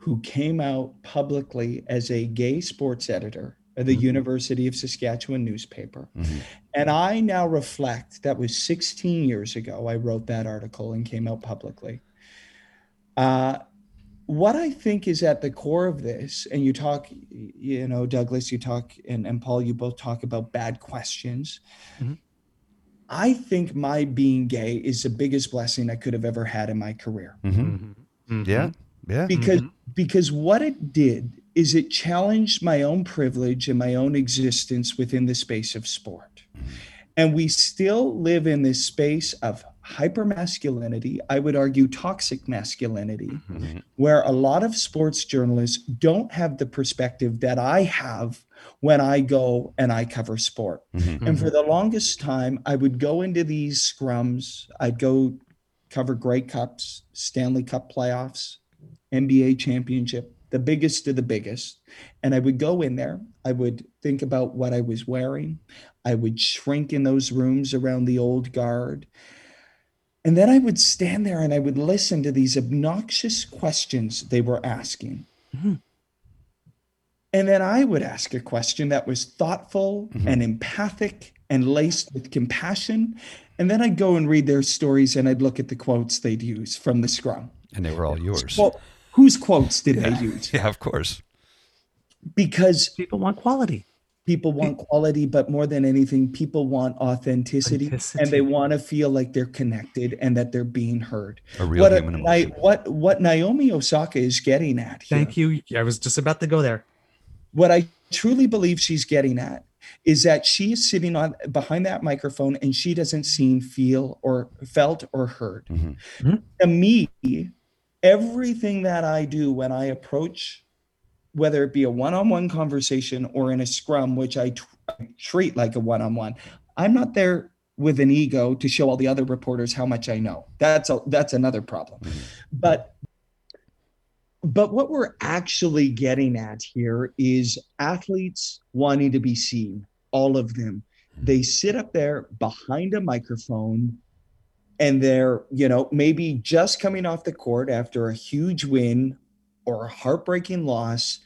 who came out publicly as a gay sports editor at the Mhm. University of Saskatchewan newspaper. Mhm. And I now reflect that was 16 years ago. I wrote that article and came out publicly. Uh, what I think is at the core of this, and you talk, you know, Douglas, you talk, and, and Paul, you both talk about bad questions. Mhm. I think my being gay is the biggest blessing I could have ever had in my career Mhm. Mhm. Mhm. Yeah, yeah. because Mhm. because what it did is it challenged my own privilege and my own existence within the space of sport and we still live in this space of hypermasculinity i would argue toxic masculinity Mhm. where a lot of sports journalists don't have the perspective that i have when i go and i cover sport Mhm. and for the longest time, I would go into these scrums. I'd go cover Grey Cups, Stanley Cup playoffs, NBA championship, the biggest of the biggest. And I would go in there. I would think about what I was wearing. I would shrink in those rooms around the old guard. And then I would stand there and I would listen to these obnoxious questions they were asking. Mhm. And then I would ask a question that was thoughtful Mhm. and empathic and laced with compassion. And then I'd go and read their stories and I'd look at the quotes they'd use from the scrum. And they were all yours. Well, whose quotes did yeah. they use? yeah, of course. Because people want quality people want quality, but more than anything, people want authenticity, and they want to feel like they're connected and that they're being heard. A real what, human Ni- emotion. what what Naomi Osaka is getting at here, thank you I was just about to go there what I truly believe she's getting at is that she is sitting on behind that microphone and she doesn't seem, feel, or felt or heard. Mhm. To me, everything that I do when I approach, whether it be a one-on-one conversation or in a scrum, which I, treat like a one-on-one, I'm not there with an ego to show all the other reporters how much I know. That's a, that's another problem. Mhm. But but what we're actually getting at here is athletes wanting to be seen, all of them. They sit up there behind a microphone and they're, you know, maybe just coming off the court after a huge win or a heartbreaking loss,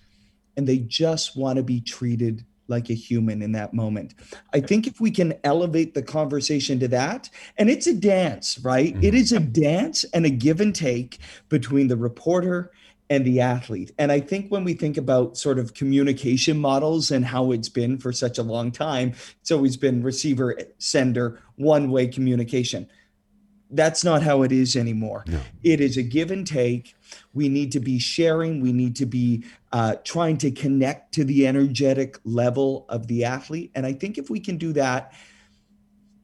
and they just want to be treated like a human in that moment. I think if we can elevate the conversation to that, and it's a dance, right? It Mhm. is a dance and a give and take between the reporter and the athlete. And I think when we think about sort of communication models and how it's been for such a long time, it's always been receiver, sender, one way communication. That's not how it is anymore. No. It is a give and take. We need to be sharing. We need to be uh, trying to connect to the energetic level of the athlete. And I think if we can do that,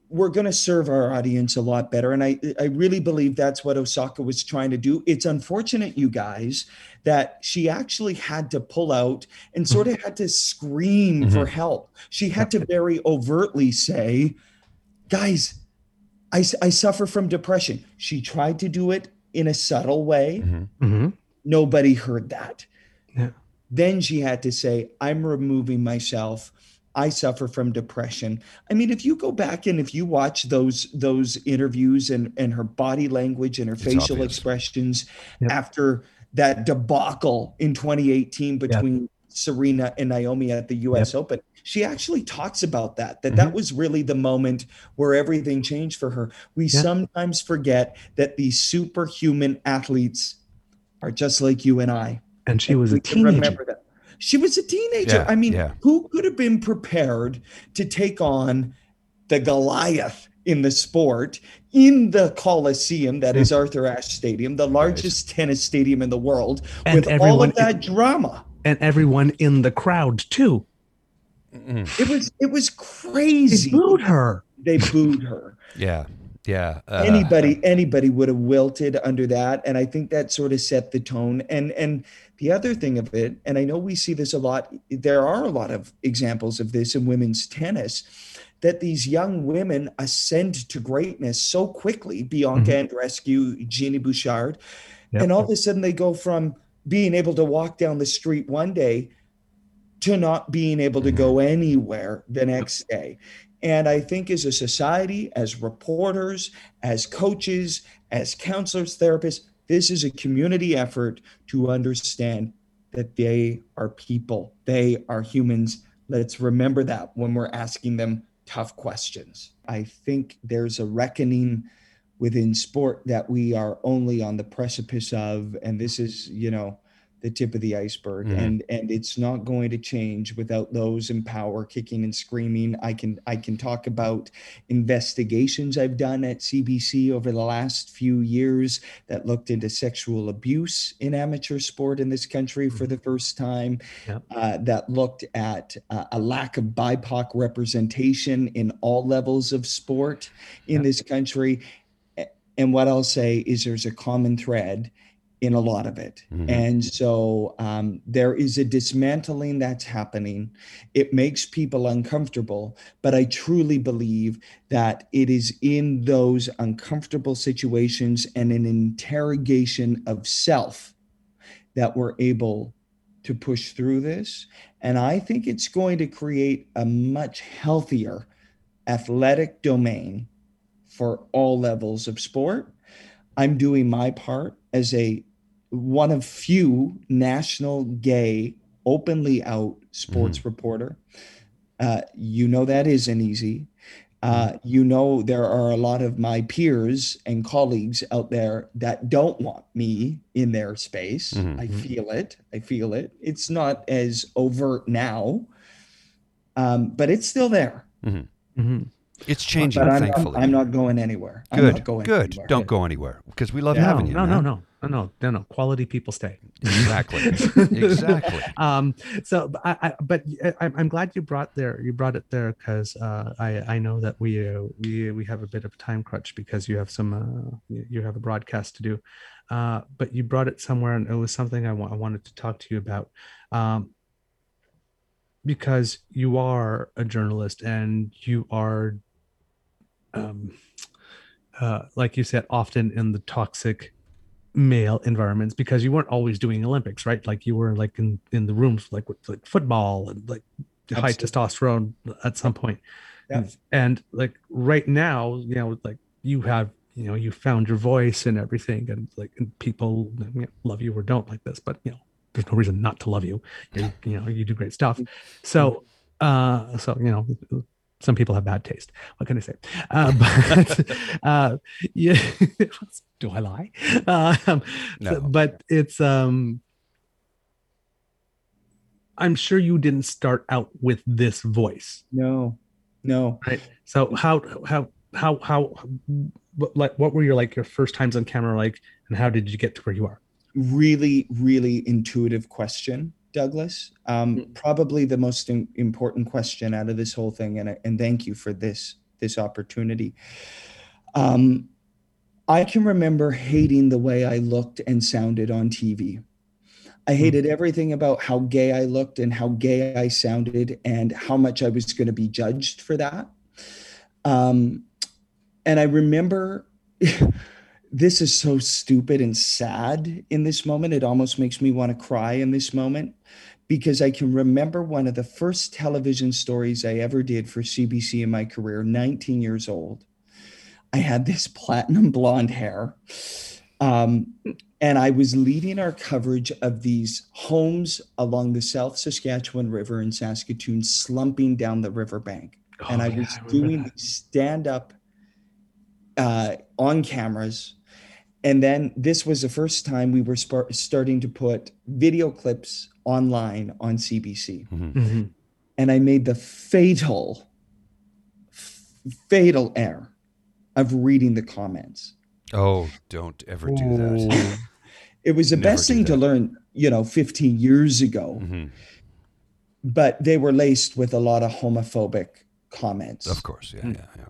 we're going to serve our audience a lot better. And I, I really believe that's what Osaka was trying to do. It's unfortunate, you guys, that she actually had to pull out and sort of had to scream for help. She had to very overtly say, guys, I, I suffer from depression. She tried to do it in a subtle way. Mhm. hmm Nobody heard that. Yeah. Then she had to say, I'm removing myself. I suffer from depression. I mean, if you go back and if you watch those those interviews and, and her body language and her It's facial obvious. expressions Yep. after that debacle in 2018 between Serena and Naomi at the US Open, she actually talks about that, that that mm-hmm. was really the moment where everything changed for her. We Yeah. sometimes forget that these superhuman athletes are just like you and I. and she And was a teenager remember that. She was a teenager. Yeah, I mean, yeah. who could have been prepared to take on the Goliath in the sport in the Coliseum, that is mm-hmm. Arthur Ashe Stadium, the largest tennis stadium in the world, And with all of that drama. and everyone in the crowd too. It was it was crazy. They booed her. They booed her. Yeah. Yeah. uh, anybody anybody would have wilted under that and i think that sort of set the tone and and the other thing of it and i know we see this a lot there are a lot of examples of this in women's tennis that these young women ascend to greatness so quickly bianca andreescu genie bouchard Yep. and all of a sudden they go from being able to walk down the street one day to not being able to go mm-hmm. anywhere the next day. And I think as a society, as reporters, as coaches, as counselors, therapists, this is a community effort to understand that they are people, they are humans. Let's remember that when we're asking them tough questions. I think there's a reckoning within sport that we are only on the precipice of and this is you know the tip of the iceberg Mhm. and and it's not going to change without those in power kicking and screaming i can i can talk about investigations i've done at cbc over the last few years that looked into sexual abuse in amateur sport in this country for the first time Yep. uh, that looked at uh, a lack of bipoc representation in all levels of sport in Yep. this country and what i'll say is there's a common thread in a lot of it. Mhm. And so um, there is a dismantling that's happening. It makes people uncomfortable, but I truly believe that it is in those uncomfortable situations and an interrogation of self that we're able to push through this. And I think it's going to create a much healthier athletic domain for all levels of sport. I'm doing my part as a one of few national gay openly out sports reporter. Uh, you know that isn't easy. Uh, you know there are a lot of my peers and colleagues out there that don't want me in their space. Mhm. I feel it. I feel it. It's not as overt now, um, but it's still there. Mhm. It's changing, But I'm, thankfully. I'm, I'm not going anywhere. I'm good. not going good. anywhere. Don't go anywhere because we love No, having you. no, no, man. no, no, no, no, no. Quality people stay. Exactly. exactly. um so but i, I but I, I'm- i'm glad you brought there you brought it there because uh i i know that we uh, we we have a bit of a time crunch because you have some uh you you have a broadcast to do uh but you brought it somewhere and it was something i, wa- I wanted to talk to you about um because you are a journalist and you are um uh like you said often in the toxic male environments because you weren't always doing Olympics, right? Like you were like in in the rooms like with like football and like high testosterone at some point. Yeah. And, and like right now, you know, like you have you know you found your voice and everything, and like and people you know, love you or don't like this, but you know there's no reason not to love you. You, you know you do great stuff. So uh so you know some people have bad taste. What can I say? Uh, but uh, yeah, do I lie? Um, No. But it's um, I'm sure you didn't start out with this voice, No, no. right? So how how how how like what were your like your first times on camera like, and how did you get to where you are? really really intuitive question douglas um, probably the most im- important question out of this whole thing and, and thank you for this this opportunity. Um, i can remember hating the way i looked and sounded on tv i hated everything about how gay i looked and how gay i sounded and how much i was going to be judged for that. Um, and i remember this is so stupid and sad in this moment. It almost makes me want to cry in this moment because I can remember one of the first television stories I ever did for CBC in my career, 19 years old. I had this platinum blonde hair. Um, and I was leading our coverage of these homes along the South Saskatchewan River in Saskatoon, slumping down the riverbank and Oh, I yeah, was remember doing stand up uh, on cameras. And then this was the first time we were spar- starting to put video clips online on CBC. Mhm. And I made the fatal, fatal error of reading the comments. Oh, don't ever do that. It was the Never best do thing to learn, you know, 15 years ago, Mhm. but they were laced with a lot of homophobic comments. Of course, yeah, yeah, yeah.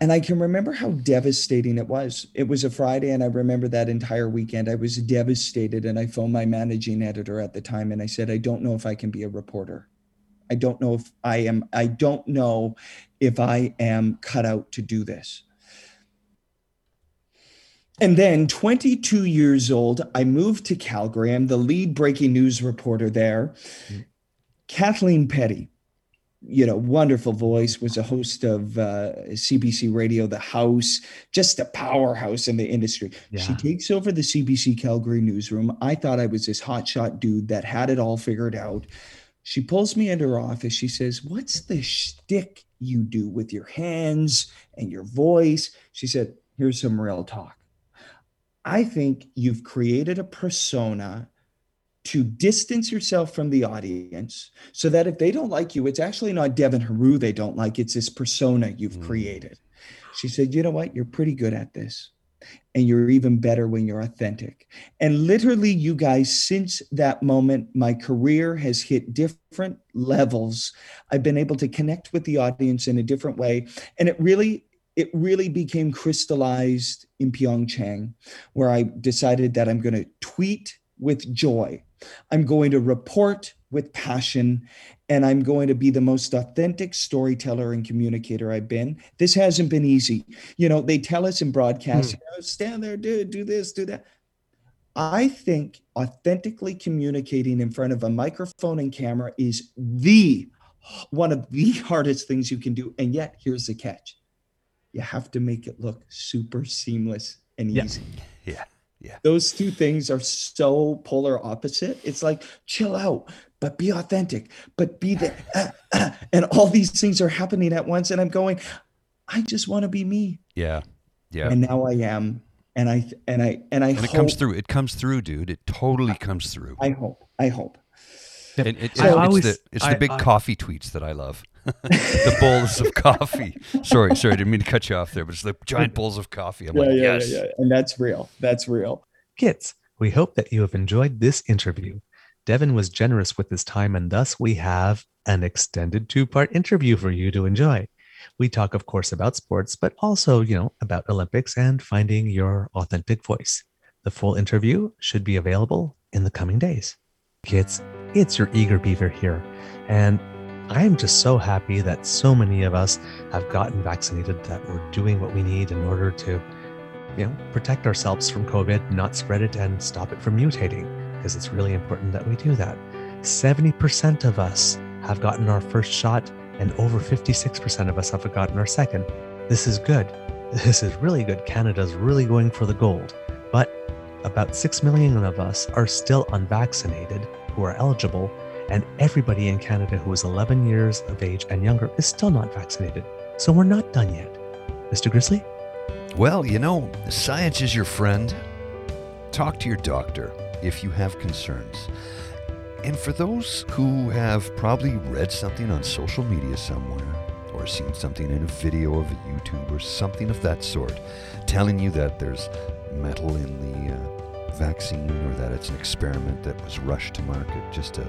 And I can remember how devastating it was. It was a Friday, and I remember that entire weekend. I was devastated, and I phoned my managing editor at the time, and I said, "I don't know if I can be a reporter. I don't know if I am. I don't know if I am cut out to do this." And then, 22 years old, I moved to Calgary. I'm the lead breaking news reporter there. Mm-hmm. Kathleen Petty, you know, wonderful voice, was a host of uh, CBC Radio, The House, just a powerhouse in the industry. She takes over the CBC Calgary newsroom. I thought I was this hotshot dude that had it all figured out. She pulls me into her office. She says, What's the shtick you do with your hands and your voice? She said, Here's some real talk. I think you've created a persona to distance yourself from the audience so that if they don't like you, it's actually not Devin Heroux they don't like, it's this persona you've Mm. created. She said, You know what? You're pretty good at this. And you're even better when you're authentic. And literally, you guys, since that moment, my career has hit different levels. I've been able to connect with the audience in a different way. And it really, it really became crystallized in Pyeongchang, where I decided that I'm going to tweet with joy. I'm going to report with passion and I'm going to be the most authentic storyteller and communicator I've been. This hasn't been easy. You know, they tell us in broadcast, hmm. you know, stand there, do do this, do that. I think authentically communicating in front of a microphone and camera is the one of the hardest things you can do. And yet, here's the catch. You have to make it look super seamless and Yeah. easy Yeah. Yeah. those two things are so polar opposite. It's like chill out, but be authentic, but be the ah, ah, and all these things are happening at once. And I'm going, I just want to be me, Yeah. Yeah. and now I am, and I and I and I And hope, it comes through. It comes through, dude. It totally comes through. I hope, I hope. And it, I it's, always- the, it's I- the big I- coffee tweets that I love. The bowls of coffee. Sorry, sorry, I didn't mean to cut you off there, but it's the giant bowls of coffee. I'm Yeah, like, yeah, yes. yeah, yeah, and that's real. That's real. Kids, we hope that you have enjoyed this interview. Devin was generous with his time, and thus we have an extended two part interview for you to enjoy. We talk, of course, about sports, but also, you know, about Olympics and finding your authentic voice. The full interview should be available in the coming days. Kids, it's your eager beaver here. And I'm just so happy that so many of us have gotten vaccinated, that we're doing what we need in order to you know, protect ourselves from COVID, not spread it, and stop it from mutating, because it's really important that we do that. 70% of us have gotten our first shot, and over 56% of us have gotten our second. This is good. This is really good. Canada's really going for the gold. But about 6 million of us are still unvaccinated who are eligible, and everybody in Canada who is 11 years of age and younger is still not vaccinated. So we're not done yet. Mr. Grizzly? Well, you know, science is your friend. Talk to your doctor if you have concerns. And for those who have probably read something on social media somewhere, or seen something in a video of YouTube or something of that sort, telling you that there's metal in the uh, vaccine or that it's an experiment that was rushed to market just to,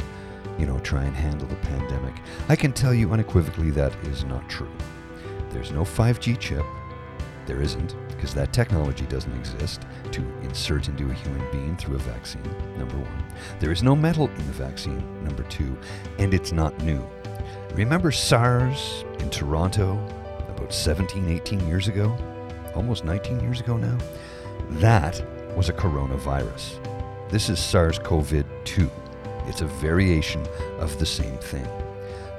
you know, try and handle the pandemic, I can tell you unequivocally that is not true. There's no 5G chip. There isn't, because that technology doesn't exist to insert into a human being through a vaccine, number one. There is no metal in the vaccine, number two, and it's not new. Remember SARS in Toronto about 17, 18 years ago? Almost 19 years ago now? That was a coronavirus. This is SARS CoV 2. It's a variation of the same thing.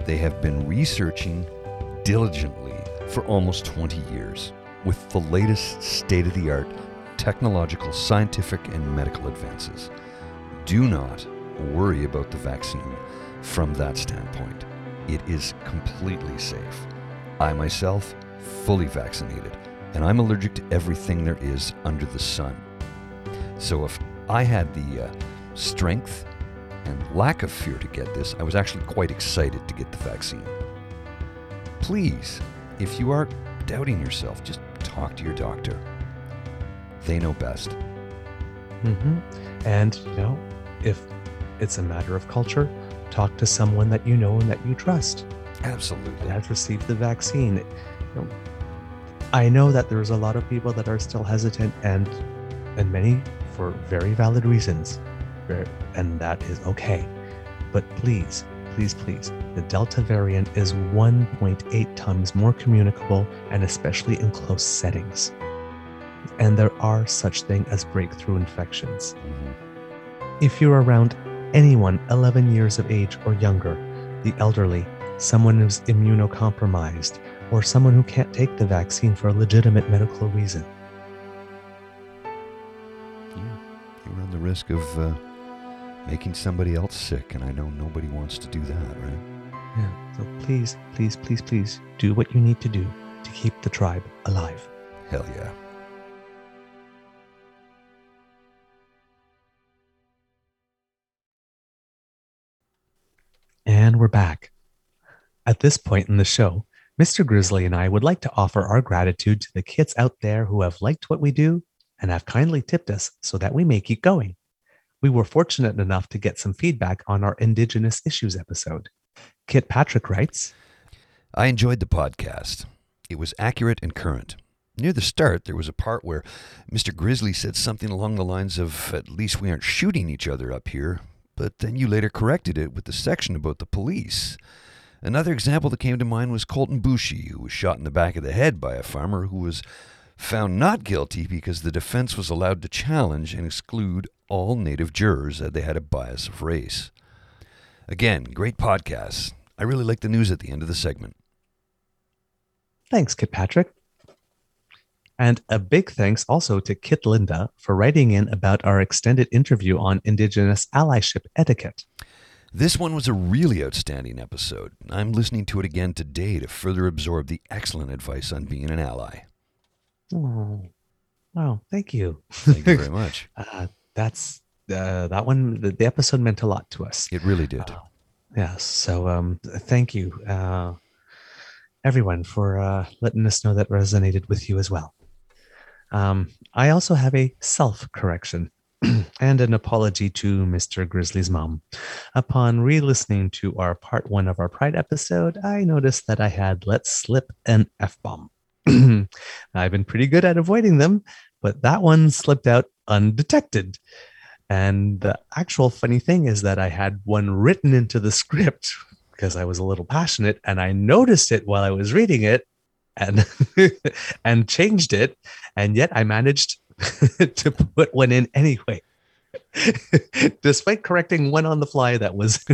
They have been researching diligently for almost 20 years with the latest state of the art technological, scientific, and medical advances. Do not worry about the vaccine from that standpoint. It is completely safe. I myself, fully vaccinated, and I'm allergic to everything there is under the sun. So if I had the uh, strength and lack of fear to get this, I was actually quite excited to get the vaccine. Please, if you are doubting yourself, just talk to your doctor. They know best. hmm And, you know, if it's a matter of culture, talk to someone that you know and that you trust Absolutely. that has received the vaccine. You know, I know that there's a lot of people that are still hesitant and and many for very valid reasons. And that is okay. But please, please, please, the Delta variant is 1.8 times more communicable and especially in close settings. And there are such things as breakthrough infections. If you're around anyone 11 years of age or younger, the elderly, someone who's immunocompromised, or someone who can't take the vaccine for a legitimate medical reason, Yeah. You run the risk of uh, making somebody else sick, and I know nobody wants to do that, right? yeah. So please, please, please, please do what you need to do to keep the tribe alive. Hell yeah. And we're back. At this point in the show, Mr. Grizzly and I would like to offer our gratitude to the kids out there who have liked what we do and have kindly tipped us so that we may keep going. We were fortunate enough to get some feedback on our Indigenous Issues episode. Kit Patrick writes, I enjoyed the podcast. It was accurate and current. Near the start, there was a part where Mr. Grizzly said something along the lines of, At least we aren't shooting each other up here, but then you later corrected it with the section about the police. Another example that came to mind was Colten Boushie, who was shot in the back of the head by a farmer who was found not guilty because the defense was allowed to challenge and exclude all native jurors as they had a bias of race. Again, great podcast. I really like the news at the end of the segment. Thanks, Kit Patrick. And a big thanks also to Kit Linda for writing in about our extended interview on Indigenous allyship etiquette. This one was a really outstanding episode. I'm listening to it again today to further absorb the excellent advice on being an ally. Oh, wow. Thank you. Thank you very much. Uh, that's uh, that one. The, the episode meant a lot to us. It really did. Uh, yes. So um, thank you, uh, everyone, for uh, letting us know that resonated with you as well. Um, I also have a self correction and an apology to Mr. Grizzly's mom. Upon re listening to our part one of our Pride episode, I noticed that I had let slip an F bomb. I've been pretty good at avoiding them, but that one slipped out undetected. And the actual funny thing is that I had one written into the script because I was a little passionate and I noticed it while I was reading it and and changed it and yet I managed to put one in anyway. Despite correcting one on the fly that was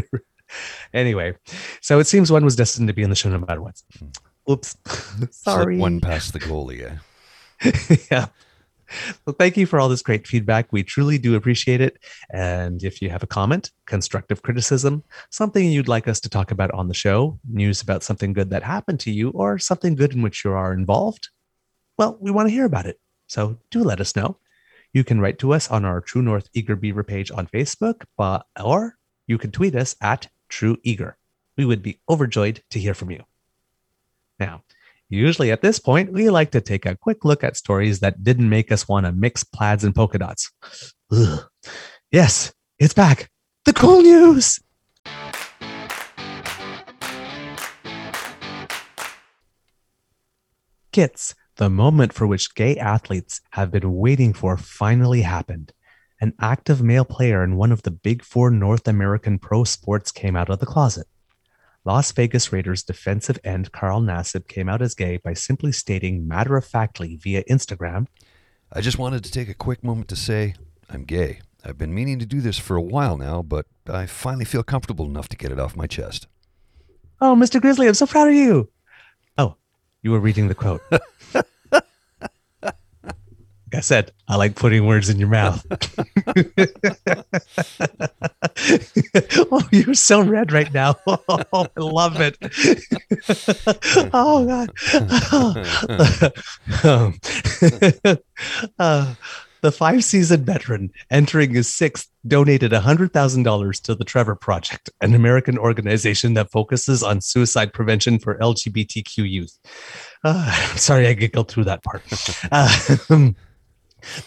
anyway. So it seems one was destined to be in the show no matter what. Hmm. Oops. Sorry. Slip one past the goalie. Eh? yeah. Well, thank you for all this great feedback. We truly do appreciate it. And if you have a comment, constructive criticism, something you'd like us to talk about on the show, news about something good that happened to you, or something good in which you are involved, well, we want to hear about it. So do let us know. You can write to us on our True North Eager Beaver page on Facebook, but, or you can tweet us at True Eager. We would be overjoyed to hear from you. Now, usually at this point, we like to take a quick look at stories that didn't make us want to mix plaids and polka dots. Ugh. Yes, it's back. The cool news. Kits, the moment for which gay athletes have been waiting for finally happened. An active male player in one of the big four North American pro sports came out of the closet. Las Vegas Raiders defensive end Carl Nassib came out as gay by simply stating matter of factly via Instagram, I just wanted to take a quick moment to say I'm gay. I've been meaning to do this for a while now, but I finally feel comfortable enough to get it off my chest. Oh, Mr. Grizzly, I'm so proud of you. Oh, you were reading the quote. Like I said, I like putting words in your mouth. oh, you're so red right now. Oh, I love it. oh, God. Um, uh, The five season veteran, entering his sixth, donated $100,000 to the Trevor Project, an American organization that focuses on suicide prevention for LGBTQ youth. Uh, sorry, I giggled through that part. Uh,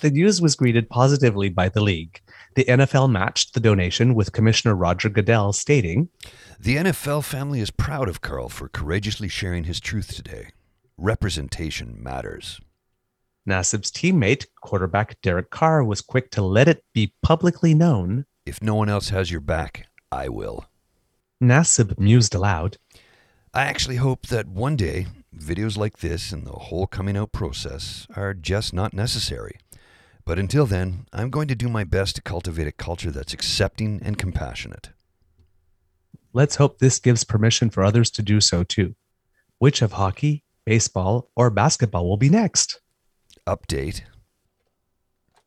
the news was greeted positively by the league. The NFL matched the donation with Commissioner Roger Goodell stating, The NFL family is proud of Carl for courageously sharing his truth today. Representation matters. Nassib's teammate, quarterback Derek Carr, was quick to let it be publicly known. If no one else has your back, I will. Nassib mused aloud. I actually hope that one day videos like this and the whole coming out process are just not necessary. But until then, I'm going to do my best to cultivate a culture that's accepting and compassionate. Let's hope this gives permission for others to do so too. Which of hockey, baseball, or basketball will be next? Update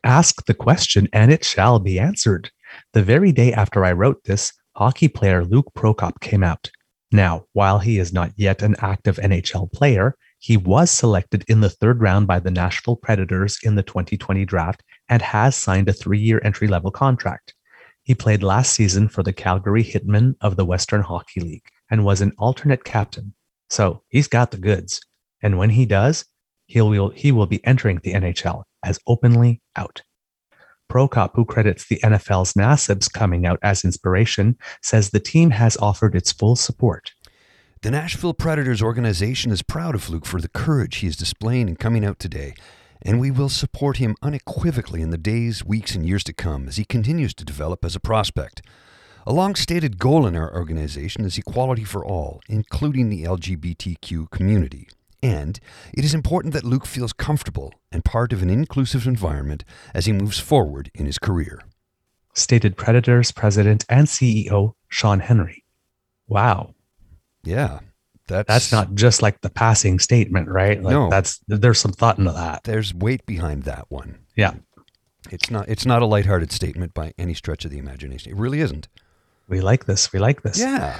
Ask the question and it shall be answered. The very day after I wrote this, hockey player Luke Prokop came out. Now, while he is not yet an active NHL player, he was selected in the third round by the Nashville Predators in the 2020 draft and has signed a three year entry level contract. He played last season for the Calgary Hitmen of the Western Hockey League and was an alternate captain. So he's got the goods. And when he does, he will, he will be entering the NHL as openly out. Prokop, who credits the NFL's Nassib's coming out as inspiration, says the team has offered its full support. The Nashville Predators organization is proud of Luke for the courage he is displaying in coming out today, and we will support him unequivocally in the days, weeks, and years to come as he continues to develop as a prospect. A long stated goal in our organization is equality for all, including the LGBTQ community. And it is important that Luke feels comfortable and part of an inclusive environment as he moves forward in his career. Stated Predators president and CEO Sean Henry. Wow. Yeah. That's, That's not just like the passing statement, right? Like No. that's there's some thought into that. there's weight behind that one. Yeah. It's not it's not a lighthearted statement by any stretch of the imagination. It really isn't. We like this. We like this. Yeah.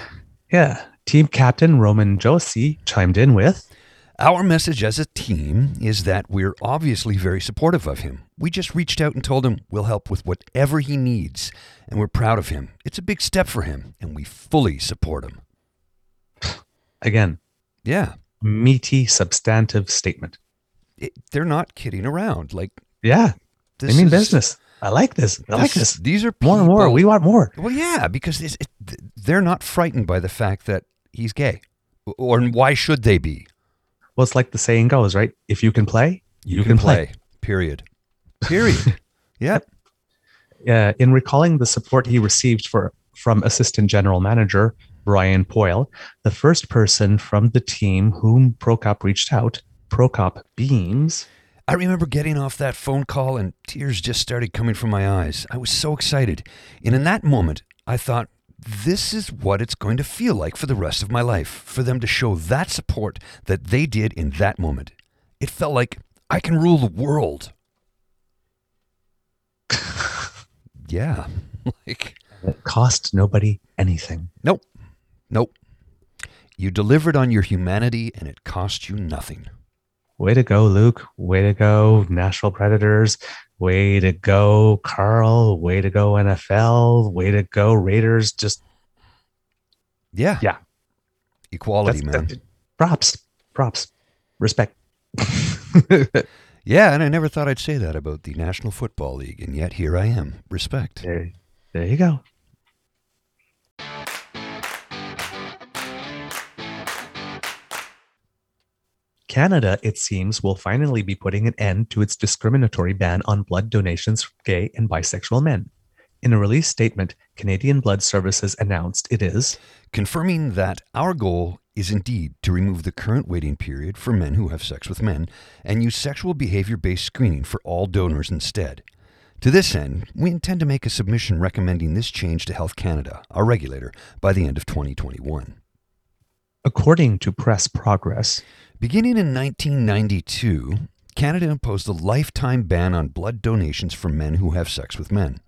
Yeah. Team captain Roman Josi chimed in with Our message as a team is that we're obviously very supportive of him. We just reached out and told him we'll help with whatever he needs, and we're proud of him. It's a big step for him, and we fully support him. Again, Yeah. meaty substantive statement. It, they're not kidding around. Like Yeah. this I mean is- business. I like this. I like this. These are More and more. We want more. Well, yeah, because it's, it, they're not frightened by the fact that he's gay, or why should they be? Well, it's like the saying goes, right? If you can play, you, can, play. Period. Period. yep. yeah. Uh, in recalling the support he received for from assistant general manager Brian Poyle, the first person from the team whom Prokop reached out, Prokop beams. I remember getting off that phone call and tears just started coming from my eyes. I was so excited. And in that moment, I thought, this is what it's going to feel like for the rest of my life for them to show that support that they did in that moment. It felt like I can rule the world. yeah. like, It cost nobody anything. nope. Nope. You delivered on your humanity and it cost you nothing. Way to go, Luke. Way to go, Nashville Predators. Way to go, Carl. Way to go, NFL. Way to go, Raiders. Just Yeah. Yeah. Equality, that's- man. that- props, props, respect. Yeah, and I never thought I'd say that about the National Football League, and yet here I am. Respect. there, there you go. Canada, it seems, will finally be putting an end to its discriminatory ban on blood donations from gay and bisexual men. In a release statement, Canadian Blood Services announced it is Confirming that our goal is indeed to remove the current waiting period for men who have sex with men and use sexual behavior based screening for all donors instead. To this end, we intend to make a submission recommending this change to Health Canada, our regulator, by the end of 2021. According to Press Progress, Beginning in 1992, Canada imposed a lifetime ban on blood donations from men who have sex with men.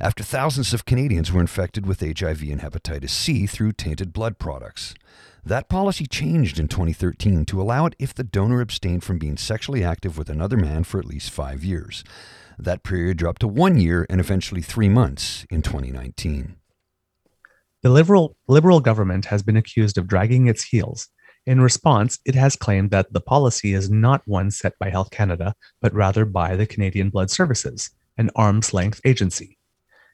After thousands of Canadians were infected with HIV and hepatitis C through tainted blood products. That policy changed in 2013 to allow it if the donor abstained from being sexually active with another man for at least five years. That period dropped to one year and eventually three months in 2019. The liberal, liberal government has been accused of dragging its heels. In response, it has claimed that the policy is not one set by Health Canada, but rather by the Canadian Blood Services, an arm's length agency.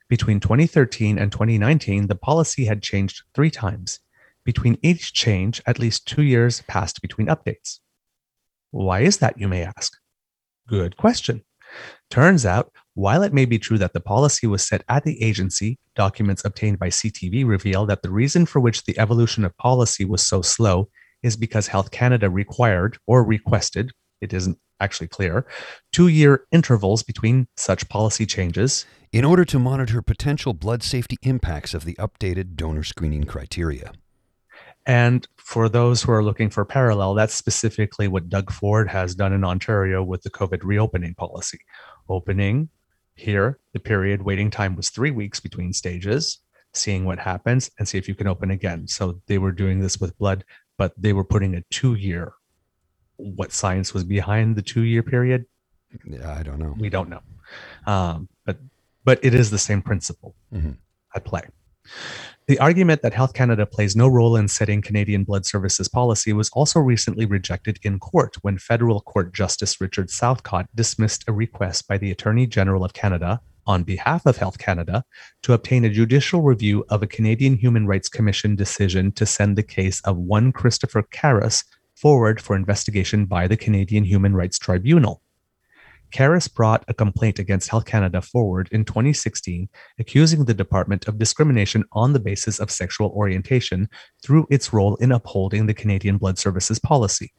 Between 2013 and 2019, the policy had changed three times. Between each change, at least two years passed between updates. Why is that, you may ask? Good question. Turns out, while it may be true that the policy was set at the agency, documents obtained by CTV reveal that the reason for which the evolution of policy was so slow is because Health Canada required or requested, it isn't actually clear, two year intervals between such policy changes. In order to monitor potential blood safety impacts of the updated donor screening criteria. And for those who are looking for parallel, that's specifically what Doug Ford has done in Ontario with the COVID reopening policy. Opening here, the period waiting time was three weeks between stages, seeing what happens and see if you can open again. So they were doing this with blood, but they were putting a two year. What science was behind the two year period? Yeah, I don't know. We don't know. Um, but but it is the same principle Mhm. at play. The argument that Health Canada plays no role in setting Canadian Blood Services policy was also recently rejected in court when Federal Court Justice Richard Southcott dismissed a request by the Attorney General of Canada on behalf of Health Canada to obtain a judicial review of a Canadian Human Rights Commission decision to send the case of one Christopher Karras forward for investigation by the Canadian Human Rights Tribunal. Karras brought a complaint against Health Canada forward in 2016, accusing the department of discrimination on the basis of sexual orientation through its role in upholding the Canadian Blood Services policy.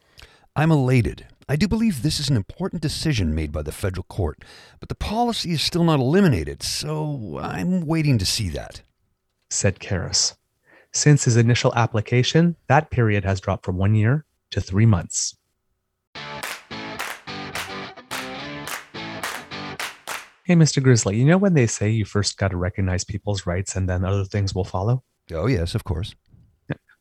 I'm elated. I do believe this is an important decision made by the federal court, but the policy is still not eliminated, so I'm waiting to see that. Said Karras. Since his initial application, that period has dropped from one year to three months. Hey, Mr. Grizzly, you know when they say you first got to recognize people's rights and then other things will follow? Oh, yes, of course.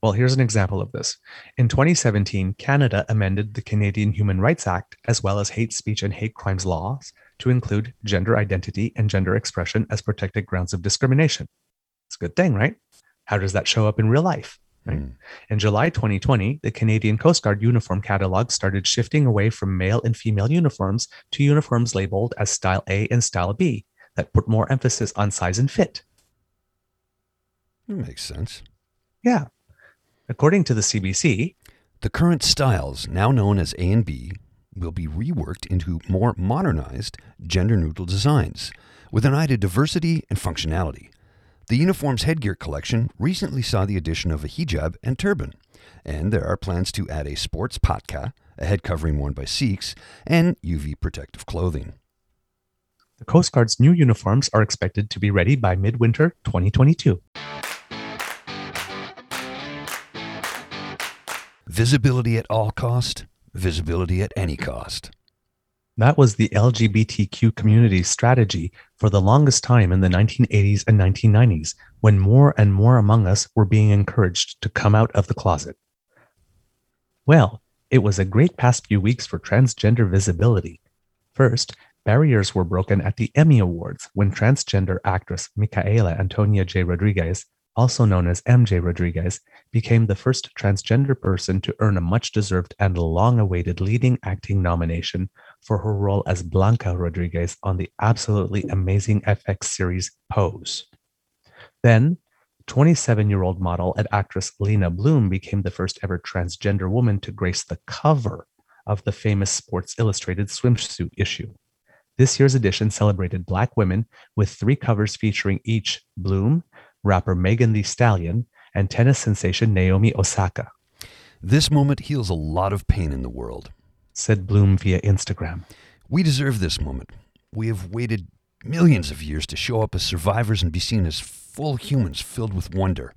Well, here's an example of this. In 2017, Canada amended the Canadian Human Rights Act as well as hate speech and hate crimes laws to include gender identity and gender expression as protected grounds of discrimination. It's a good thing, right? How does that show up in real life? Right. Mm. In July 2020, the Canadian Coast Guard uniform catalog started shifting away from male and female uniforms to uniforms labeled as Style A and Style B that put more emphasis on size and fit. That makes sense. Yeah. According to the CBC, The current styles, now known as A and B, will be reworked into more modernized, gender neutral designs with an eye to diversity and functionality. The uniform's headgear collection recently saw the addition of a hijab and turban, and there are plans to add a sports patka, a head covering worn by Sikhs, and UV protective clothing. the Coast Guard's new uniforms are expected to be ready by midwinter 2022. Visibility at all cost, visibility at any cost. That was the LGBTQ community's strategy for the longest time in the 1980s and 1990s, when more and more among us were being encouraged to come out of the closet. Well, it was a great past few weeks for transgender visibility. First, barriers were broken at the Emmy Awards when transgender actress Michaela Antonia J. Rodriguez, also known as MJ Rodriguez, became the first transgender person to earn a much deserved and long awaited leading acting nomination for her role as Blanca Rodriguez on the absolutely amazing FX series Pose. Then, 27 year old model and actress Leyna Bloom became the first ever transgender woman to grace the cover of the famous Sports Illustrated swimsuit issue. This year's edition celebrated Black women with three covers featuring each Bloom, rapper Megan Thee Stallion, and tennis sensation Naomi Osaka, This moment heals a lot of pain in the world. Said Bloom via Instagram. We deserve this moment. We have waited millions of years to show up as survivors and be seen as full humans filled with wonder.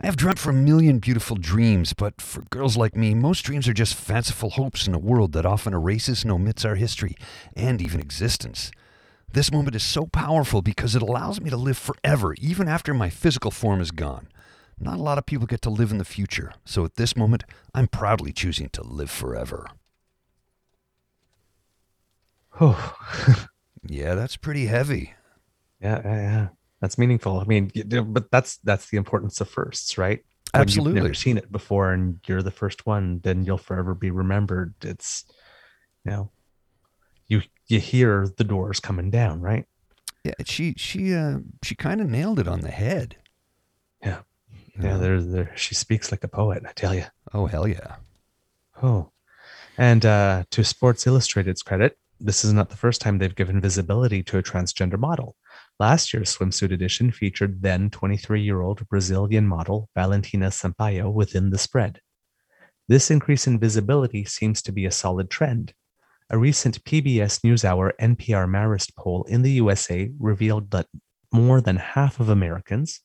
I have dreamt for a million beautiful dreams, but for girls like me, most dreams are just fanciful hopes in a world that often erases and omits our history and even existence. This moment is so powerful because it allows me to live forever, even after my physical form is gone. Not a lot of people get to live in the future, so at this moment, I'm proudly choosing to live forever. Oh, Yeah, that's pretty heavy. Yeah, yeah, yeah. That's meaningful. I mean, you know, but that's that's the importance of firsts, right? When Absolutely. You've never seen it before, and you're the first one, then you'll forever be remembered. It's, you know, you you hear the doors coming down, right? Yeah, she she uh she kind of nailed it on the head. Yeah. Yeah, there, there. She speaks like a poet. I tell you. Oh hell yeah. Oh, and uh, to Sports Illustrated's credit, this is not the first time they've given visibility to a transgender model. Last year's swimsuit edition featured then 23 year old Brazilian model Valentina Sampaio within the spread. This increase in visibility seems to be a solid trend. A recent PBS NewsHour NPR Marist poll in the USA revealed that more than half of Americans,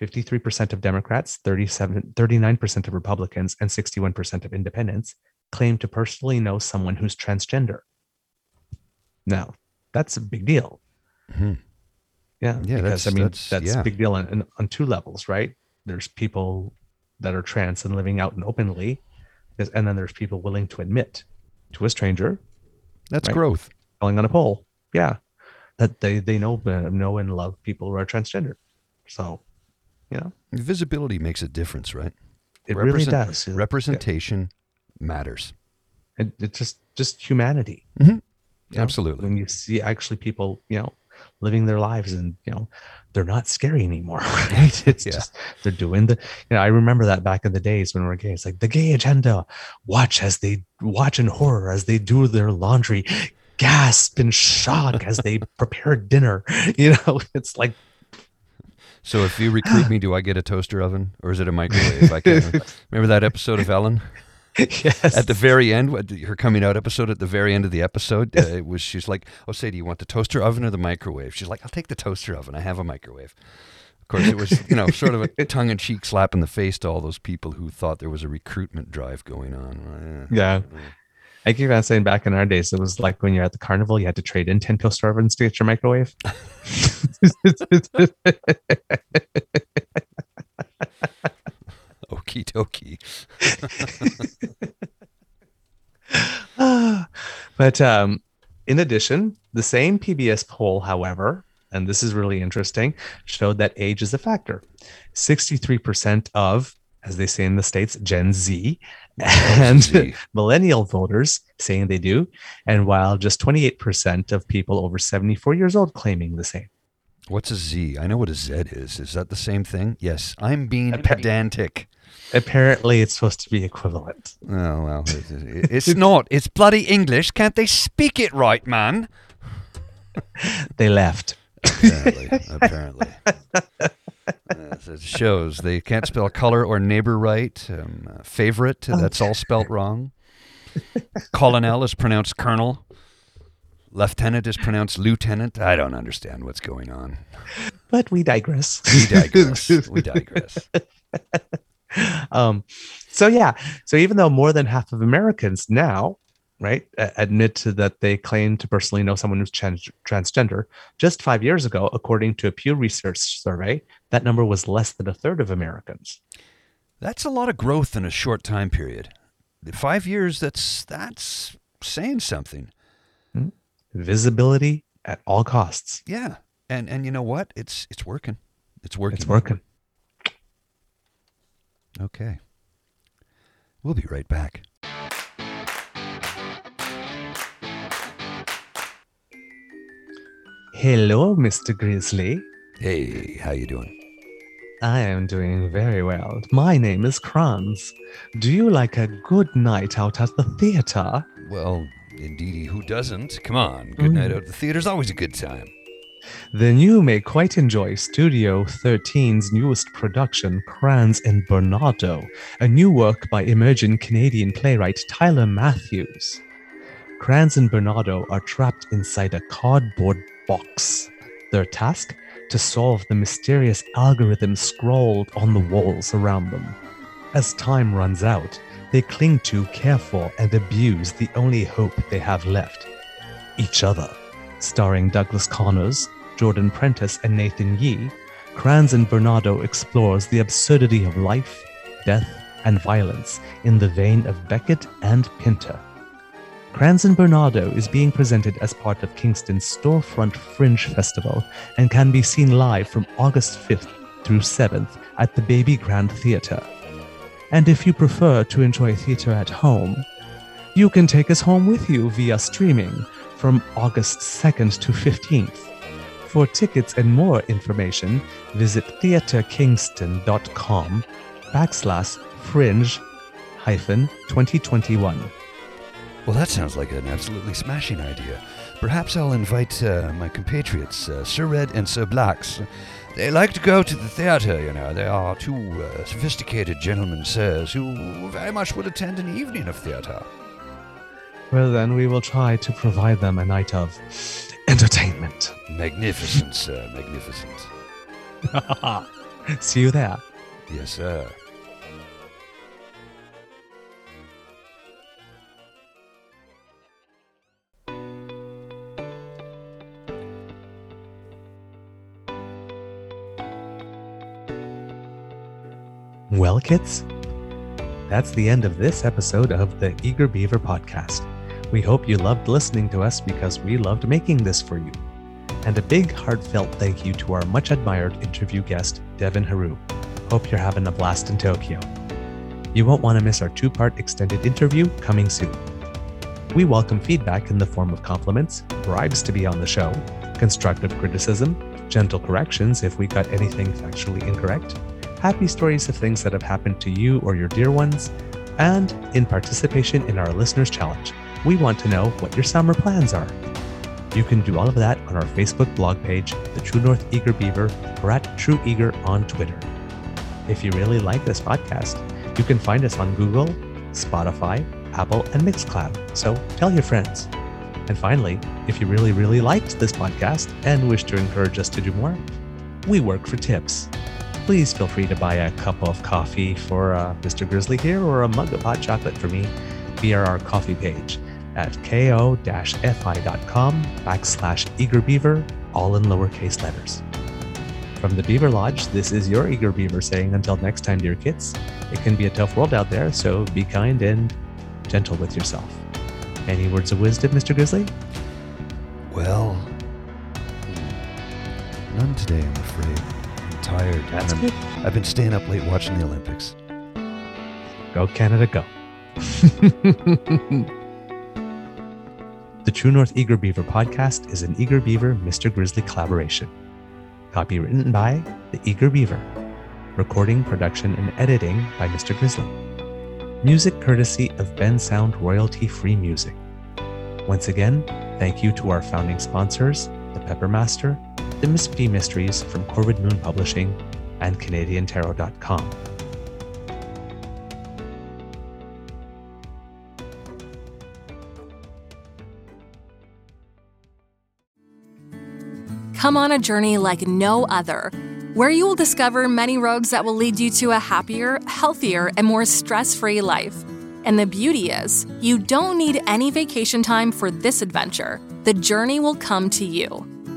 53% of Democrats, 37, 39% of Republicans, and 61% of independents claim to personally know someone who's transgender. Now, that's a big deal. Mhm. Yeah, Yeah, because that's- I mean that's- that's, yeah. a big deal on, on, on two levels, right? There's people that are trans and living out and openly, and then there's people willing to admit to a stranger That's Right. growth. calling on a poll, yeah, that they they know uh, know and love people who are transgender. So, you know, Visibility makes a difference, right? it really does. It- Representation matters. it, it's just just humanity Mhm. You know? Absolutely. when you see actually people you know living their lives and you know they're not scary anymore right it's Yeah. just they're doing the you know i remember that back in the days when we are gay it's like the gay agenda watch as they watch in horror as they do their laundry gasp in shock as they prepare dinner you know it's like So if you recruit me, do I get a toaster oven or is it a microwave? I can't remember that episode of Ellen yes at the very end, her coming out episode. At the very end of the episode, uh, it was she's like, "Oh, say, do you want the toaster oven or the microwave?" She's like, "I'll take the toaster oven. I have a microwave." Of course, it was you know sort of a tongue-in-cheek slap in the face to all those people who thought there was a recruitment drive going on. Yeah I keep on saying back in our days, it was like when you're at the carnival, you had to trade in 10 toaster ovens to get your microwave. Okie dokie. but um, in addition, the same PBS poll, however, and this is really interesting, showed that age is a factor. 63% of, as they say in the States, Gen Z and Z. millennial voters saying they do, and while just 28% of people over 74 years old claiming the same. What's a Z? I know what a Z is. Is that the same thing? Yes, I'm being pedantic. Apparently, it's supposed to be equivalent. Oh well, it- it- it's not. It's bloody English. Can't they speak it right, man? They left. Apparently, apparently. Yes, it shows they can't spell color or neighbor right. Um, uh, favorite, that's all spelt wrong. Colonel is pronounced colonel. Lieutenant is pronounced lieutenant. I don't understand what's going on. But we digress. We digress. we digress. um, so yeah, so even though more than half of Americans now, right, admit to that they claim to personally know someone who's trans- transgender, just five years ago, according to a Pew Research survey, that number was less than a third of Americans. That's a lot of growth in a short time period. Five years. That's that's saying something. Visibility at all costs. Yeah, and and you know what? It's it's working. It's working. It's working. Okay. We'll be right back. Hello, Mr. Grizzly. Hey, how you doing? I am doing very well. My name is Kranz. Do you like a good night out at the theater? Well, indeedy, who doesn't? Come on, good night mm. out at the theater's always a good time. Then you may quite enjoy Studio 13's newest production, Kranz and Bernardo, a new work by emerging Canadian playwright Tyler Matthews. Kranz and Bernardo are trapped inside a cardboard box. Their task? To solve the mysterious algorithm scrawled on the walls around them. As time runs out, they cling to, care for, and abuse the only hope they have left each other. Starring Douglas Connors, Jordan Prentice, and Nathan Yee, Kranz and Bernardo explores the absurdity of life, death, and violence in the vein of Beckett and Pinter. Kranz and Bernardo is being presented as part of Kingston's Storefront Fringe Festival and can be seen live from August 5th through 7th at the Baby Grand Theatre. And if you prefer to enjoy theatre at home, you can take us home with you via streaming from August 2nd to 15th. For tickets and more information, visit theatrekingston.com backslash fringe hyphen 2021. Well, that sounds like an absolutely smashing idea. Perhaps I'll invite uh, my compatriots, uh, Sir Red and Sir Blacks. They like to go to the theatre, you know. They are two uh, sophisticated gentlemen, sirs, who very much would attend an evening of theatre. Well, then we will try to provide them a night of entertainment. Magnificent, sir, magnificent. See you there. Yes, sir. Well, kids, that's the end of this episode of the Eager Beaver podcast. We hope you loved listening to us because we loved making this for you. And a big heartfelt thank you to our much admired interview guest, Devin Heroux. Hope you're having a blast in Tokyo. You won't want to miss our two part extended interview coming soon. We welcome feedback in the form of compliments, bribes to be on the show, constructive criticism, gentle corrections if we got anything factually incorrect, happy stories of things that have happened to you or your dear ones, and in participation in our Listeners Challenge. We want to know what your summer plans are. You can do all of that on our Facebook blog page, The True North Eager Beaver, or at True Eager on Twitter. If you really like this podcast, you can find us on Google, Spotify, Apple, and Mixcloud. So tell your friends. And finally, if you really, really liked this podcast and wish to encourage us to do more, we work for tips please feel free to buy a cup of coffee for uh, Mr. Grizzly here or a mug of hot chocolate for me via our coffee page at ko-fi.com backslash eagerbeaver, all in lowercase letters. From the Beaver Lodge, this is your Eager Beaver saying until next time, dear kids, it can be a tough world out there, so be kind and gentle with yourself. Any words of wisdom, Mr. Grizzly? Well, none today, I'm afraid. Tired. That's good. I've been staying up late watching the Olympics. Go Canada, go. the True North Eager Beaver podcast is an Eager Beaver Mr. Grizzly collaboration. Copy written by the Eager Beaver. Recording, production, and editing by Mr. Grizzly. Music courtesy of Bensound royalty free music. Once again, thank you to our founding sponsors, the Peppermaster, the Miss P Mysteries from Corvid Moon Publishing, and CanadianTarot.com. Come on a journey like no other, where you will discover many roads that will lead you to a happier, healthier, and more stress free life. And the beauty is, you don't need any vacation time for this adventure. The journey will come to you.